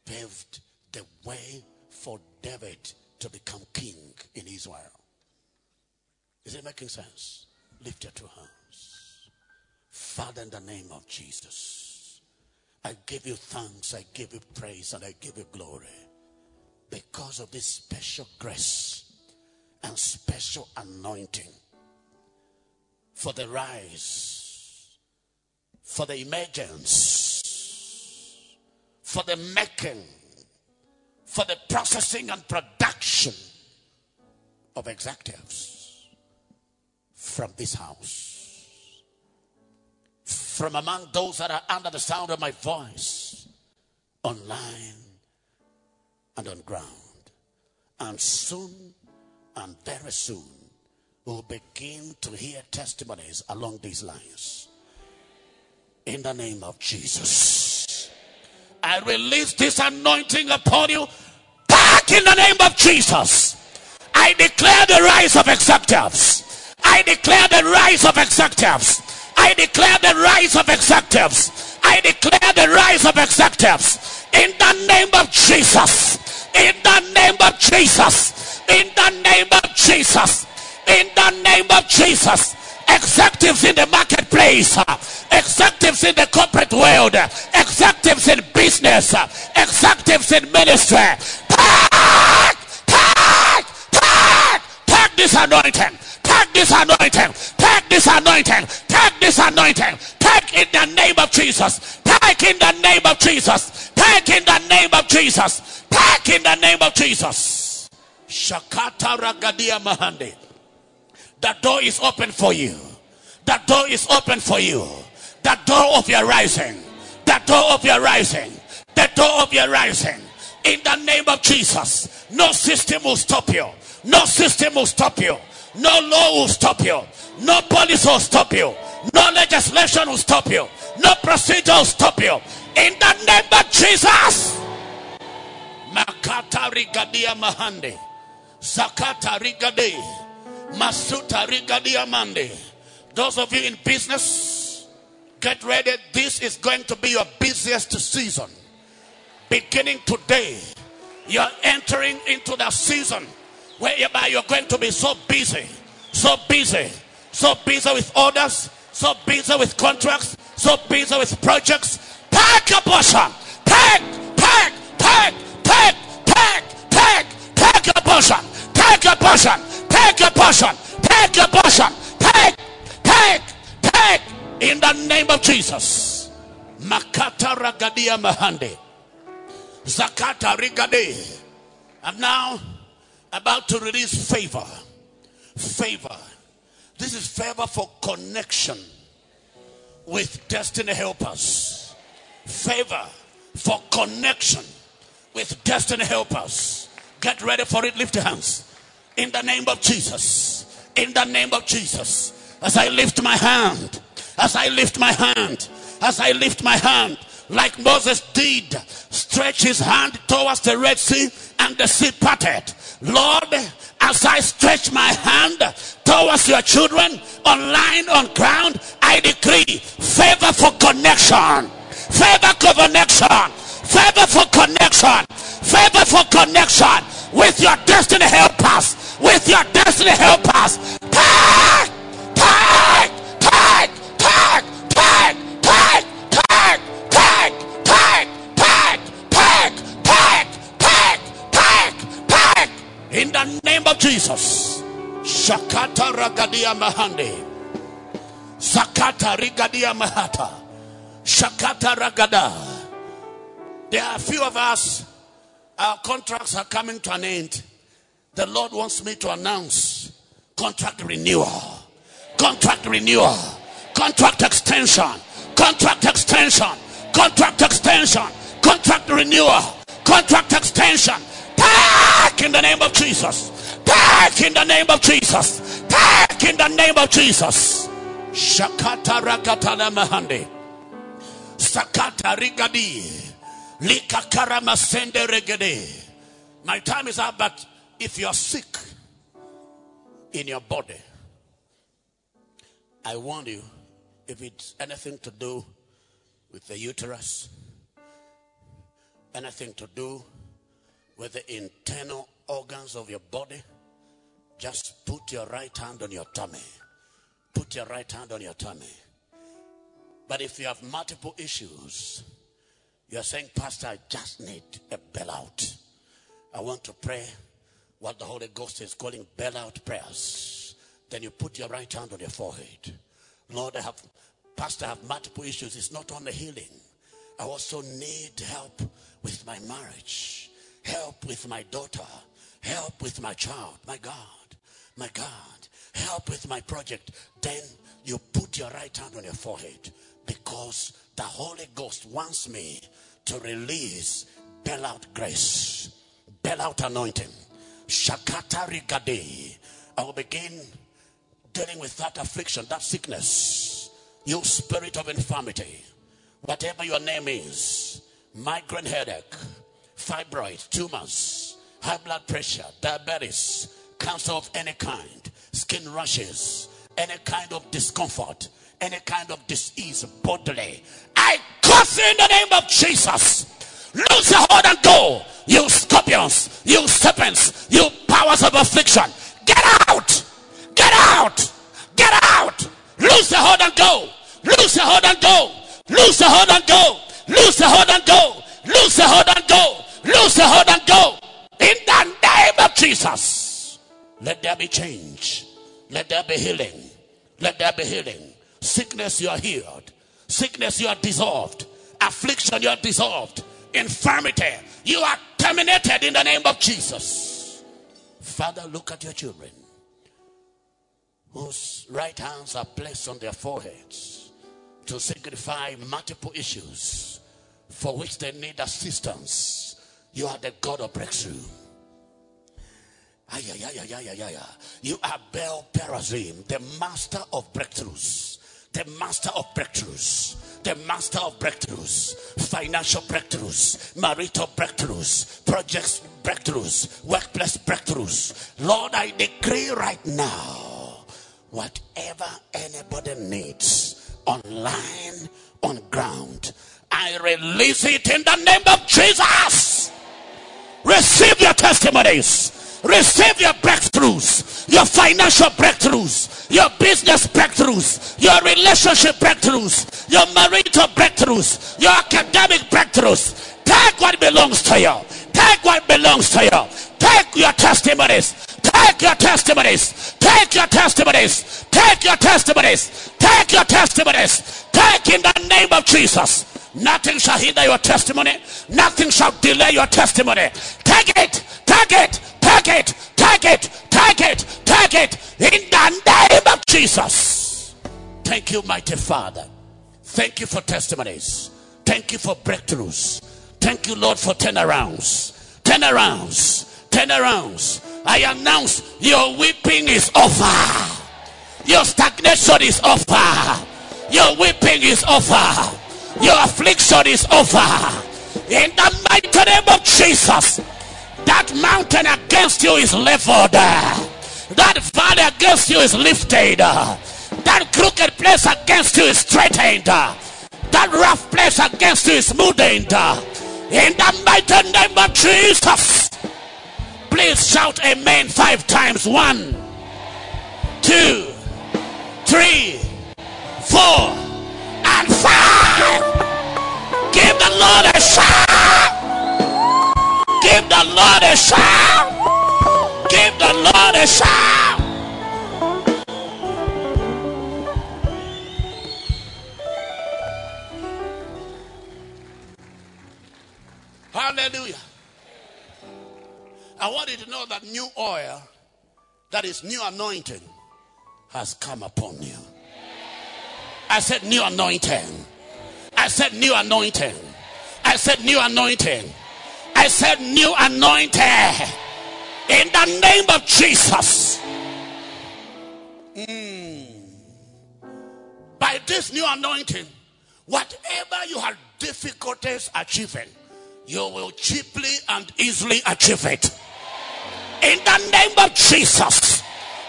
[SPEAKER 1] paved the way for David to become king in Israel. Is it making sense? Lift your two hands. Father, in the name of Jesus, I give you thanks, I give you praise, and I give you glory because of this special grace and special anointing for the rise, for the emergence, for the making, for the processing and production of executives from this house. From among those that are under the sound of my voice, online and on ground. And soon and very soon, we'll begin to hear testimonies along these lines. In the name of Jesus, I release this anointing upon you back in the name of Jesus. I declare the rise of executives. I declare the rise of executives. I declare the rise of executives. I declare the rise of executives. In the name of Jesus. In the name of Jesus. In the name of Jesus. In the name of Jesus. Executives in the marketplace. Executives in the corporate world. Executives in business. Executives in ministry. Take, take, take, take this anointing Take this anointing. Take this anointing. Take this anointing. Take in the name of Jesus. Take in the name of Jesus. Take in the name of Jesus. Take in the name of Jesus. Shakata Ragadia Mahandi. The door is open for you. That door is open for you. That door of your rising. That door of your rising. That door of your rising. In the name of Jesus. No system will stop you. No system will stop you. No law will stop you. No police will stop you. No legislation will stop you. No procedure will stop you. In the name of Jesus. Makata rigadia mahande. Zakata rigade. Masuta rigadia mande. Those of you in business, get ready. This is going to be your busiest season. Beginning today, you're entering into the season whereby you're going to be so busy, so busy, so busy with orders, so busy with contracts, so busy with projects. Take your portion. Take, take, take, take, take, take, portion. Take your portion. Take your portion. Take, take, take. In the name of Jesus. Makata ragadia mahande. Zakata rigade. I'm now about to release favor. Favor. This is favor for connection with destiny helpers. Favor for connection with destiny helpers. Get ready for it. Lift your hands. In the name of Jesus. In the name of Jesus. As I lift my hand. As I lift my hand. As I lift my hand. Like Moses did. Stretch his hand towards the Red Sea and the sea parted. Lord, as I stretch my hand towards your children online on ground, I decree favor for connection. Favor for connection. Favor for connection. Favor for connection with your destiny helpers. With your destiny helpers. Tag! Tag! Tag! Tag! Tag! Tag! Tag! Tag! Tag! Tag! Tag! Tag! Tag! Tag! Tag! In the name of Jesus. Shakata ragadia mahande. Sakata rigadia mahata. Shakata ragada. There are a few of us, our contracts are coming to an end. The Lord wants me to announce contract renewal, contract renewal, contract extension, contract extension, contract extension, contract renewal, contract extension. Back in the name of Jesus. Back in the name of Jesus. Back in the name of Jesus. Shakata rakatana mahande. Sakata rigadi. Likakara masende regede. My time is up, but if you're sick in your body, I warn you, if it's anything to do with the uterus, anything to do with the internal organs of your body, just put your right hand on your tummy. Put your right hand on your tummy. But if you have multiple issues, you're saying, Pastor, I just need a bailout. I want to pray what the Holy Ghost is calling bailout prayers. Then you put your right hand on your forehead. Lord, I have, Pastor, I have multiple issues. It's not only healing. I also need help with my marriage, help with my daughter, help with my child. My God, my God, help with my project. Then you put your right hand on your forehead because the Holy Ghost wants me to release bailout grace, bailout anointing. Shakata rigade. I will begin dealing with that affliction, that sickness. You spirit of infirmity, whatever your name is, migraine headache, fibroid, tumors, high blood pressure, diabetes, cancer of any kind, skin rashes, any kind of discomfort, any kind of disease bodily. I curse in the name of Jesus. Lose your hold and go. You scorpions, you serpents, you powers of affliction. Get out. Get out. Get out. Lose your hold and go. Lose your hold and go. Lose your hold and go. Lose your hold and go. Lose your hold and go. Lose your hold and go. In the name of Jesus. Let there be change. Let there be healing. Let there be healing. Sickness, you are healed. Sickness, you are dissolved. Affliction, you are dissolved. Infirmity, you are terminated in the name of Jesus. Father, look at your children whose right hands are placed on their foreheads to signify multiple issues for which they need assistance. You are the God of breakthrough. You are Baal Perazim, the master of breakthroughs. The master of breakthroughs. The master of breakthroughs. Financial breakthroughs. Marital breakthroughs. Projects breakthroughs. Workplace breakthroughs. Lord, I decree right now whatever anybody needs online, on ground, I release it in the name of Jesus. Receive your testimonies. Receive your breakthroughs, your financial breakthroughs, your business breakthroughs, your relationship breakthroughs, your marital breakthroughs, your academic breakthroughs. Take what belongs to you. Take what belongs to you. Take your testimonies. Take your testimonies. Take your testimonies. Take your testimonies. Take your testimonies. Take in the name of Jesus. Nothing shall hinder your testimony. Nothing shall delay your testimony. Take it. Take it. Take it. Take it. Take it. Take it. In the name of Jesus. Thank you, mighty Father. Thank you for testimonies. Thank you for breakthroughs. Thank you, Lord, for turnarounds. Turnarounds. Turnarounds. I announce your weeping is over. Your stagnation is over. Your weeping is over. Your affliction is over. In the mighty name of Jesus, that mountain against you is leveled. That valley against you is lifted. That crooked place against you is straightened. That rough place against you is smoothened. In the mighty name of Jesus. Please shout amen five times. One, two, three, four, and five. Give the Lord a shout. Give the Lord a shout. Give the Lord a shout. Hallelujah. I want you to know that new oil, that is new anointing, has come upon you. I said new anointing. I said new anointing. I said new anointing. I said new anointing. In the name of Jesus. Mm. By this new anointing, whatever you have difficulties achieving, you will cheaply and easily achieve it. In the name of Jesus.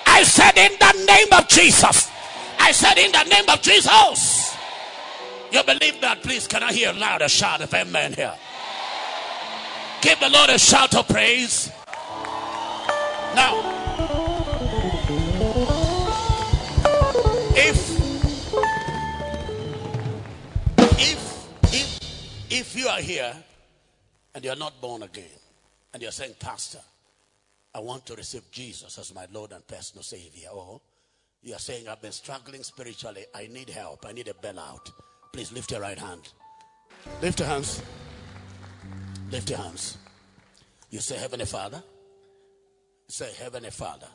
[SPEAKER 1] I said, in the name of Jesus. I said, in the name of Jesus. You believe that? Please, can I hear louder shout of amen here? Give the Lord a shout of praise. Now, if if if if you are here and you're not born again, and you're saying, Pastor, I want to receive Jesus as my Lord and personal Savior, or you are saying, I've been struggling spiritually, I need help, I need a bailout. Please lift your right hand. Lift your hands. Lift your hands. You say, Heavenly Father. Say, Heavenly Father.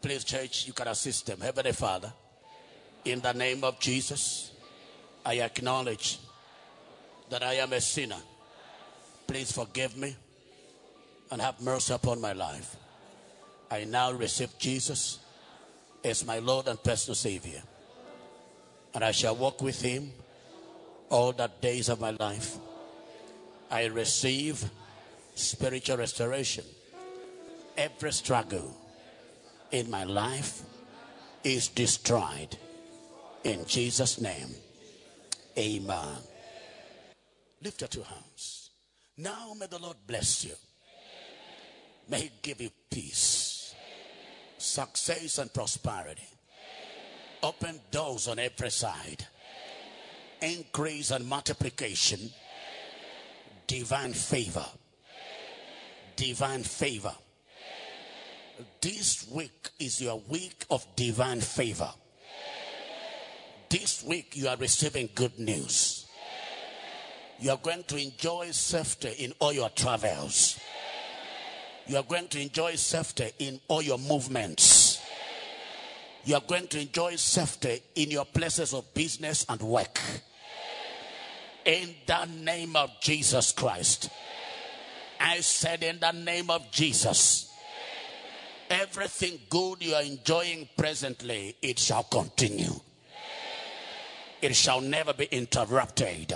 [SPEAKER 1] Please, church, you can assist them. Heavenly Father, in the name of Jesus, I acknowledge that I am a sinner. Please forgive me and have mercy upon my life. I now receive Jesus as my Lord and personal Savior. And I shall walk with Him all the days of my life. I receive spiritual restoration. Every struggle in my life is destroyed. In Jesus' name, amen. Lift your two hands. Now may the Lord bless you. May He give you peace, success, and prosperity. Open doors on every side, increase and multiplication, divine favor. Divine favor. This week is your week of divine favor. This week you are receiving good news. You are going to enjoy safety in all your travels. You are going to enjoy safety in all your movements. You are going to enjoy safety in your places of business and work. In the name of Jesus Christ. I said, in the name of Jesus. Everything good you are enjoying presently, it shall continue. It shall never be interrupted.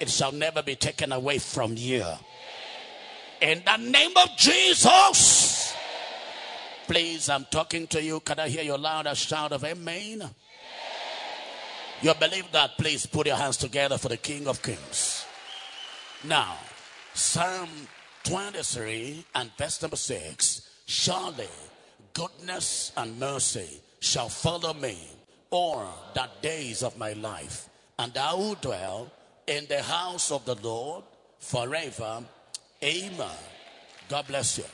[SPEAKER 1] It shall never be taken away from you. In the name of Jesus. Please, I'm talking to you. Can I hear your louder shout of amen? You believe that? Please put your hands together for the King of Kings. Now, Psalm 23 and verse number 6 Surely goodness and mercy shall follow me all the days of my life, and I will dwell in the house of the Lord forever. Amen. God bless you.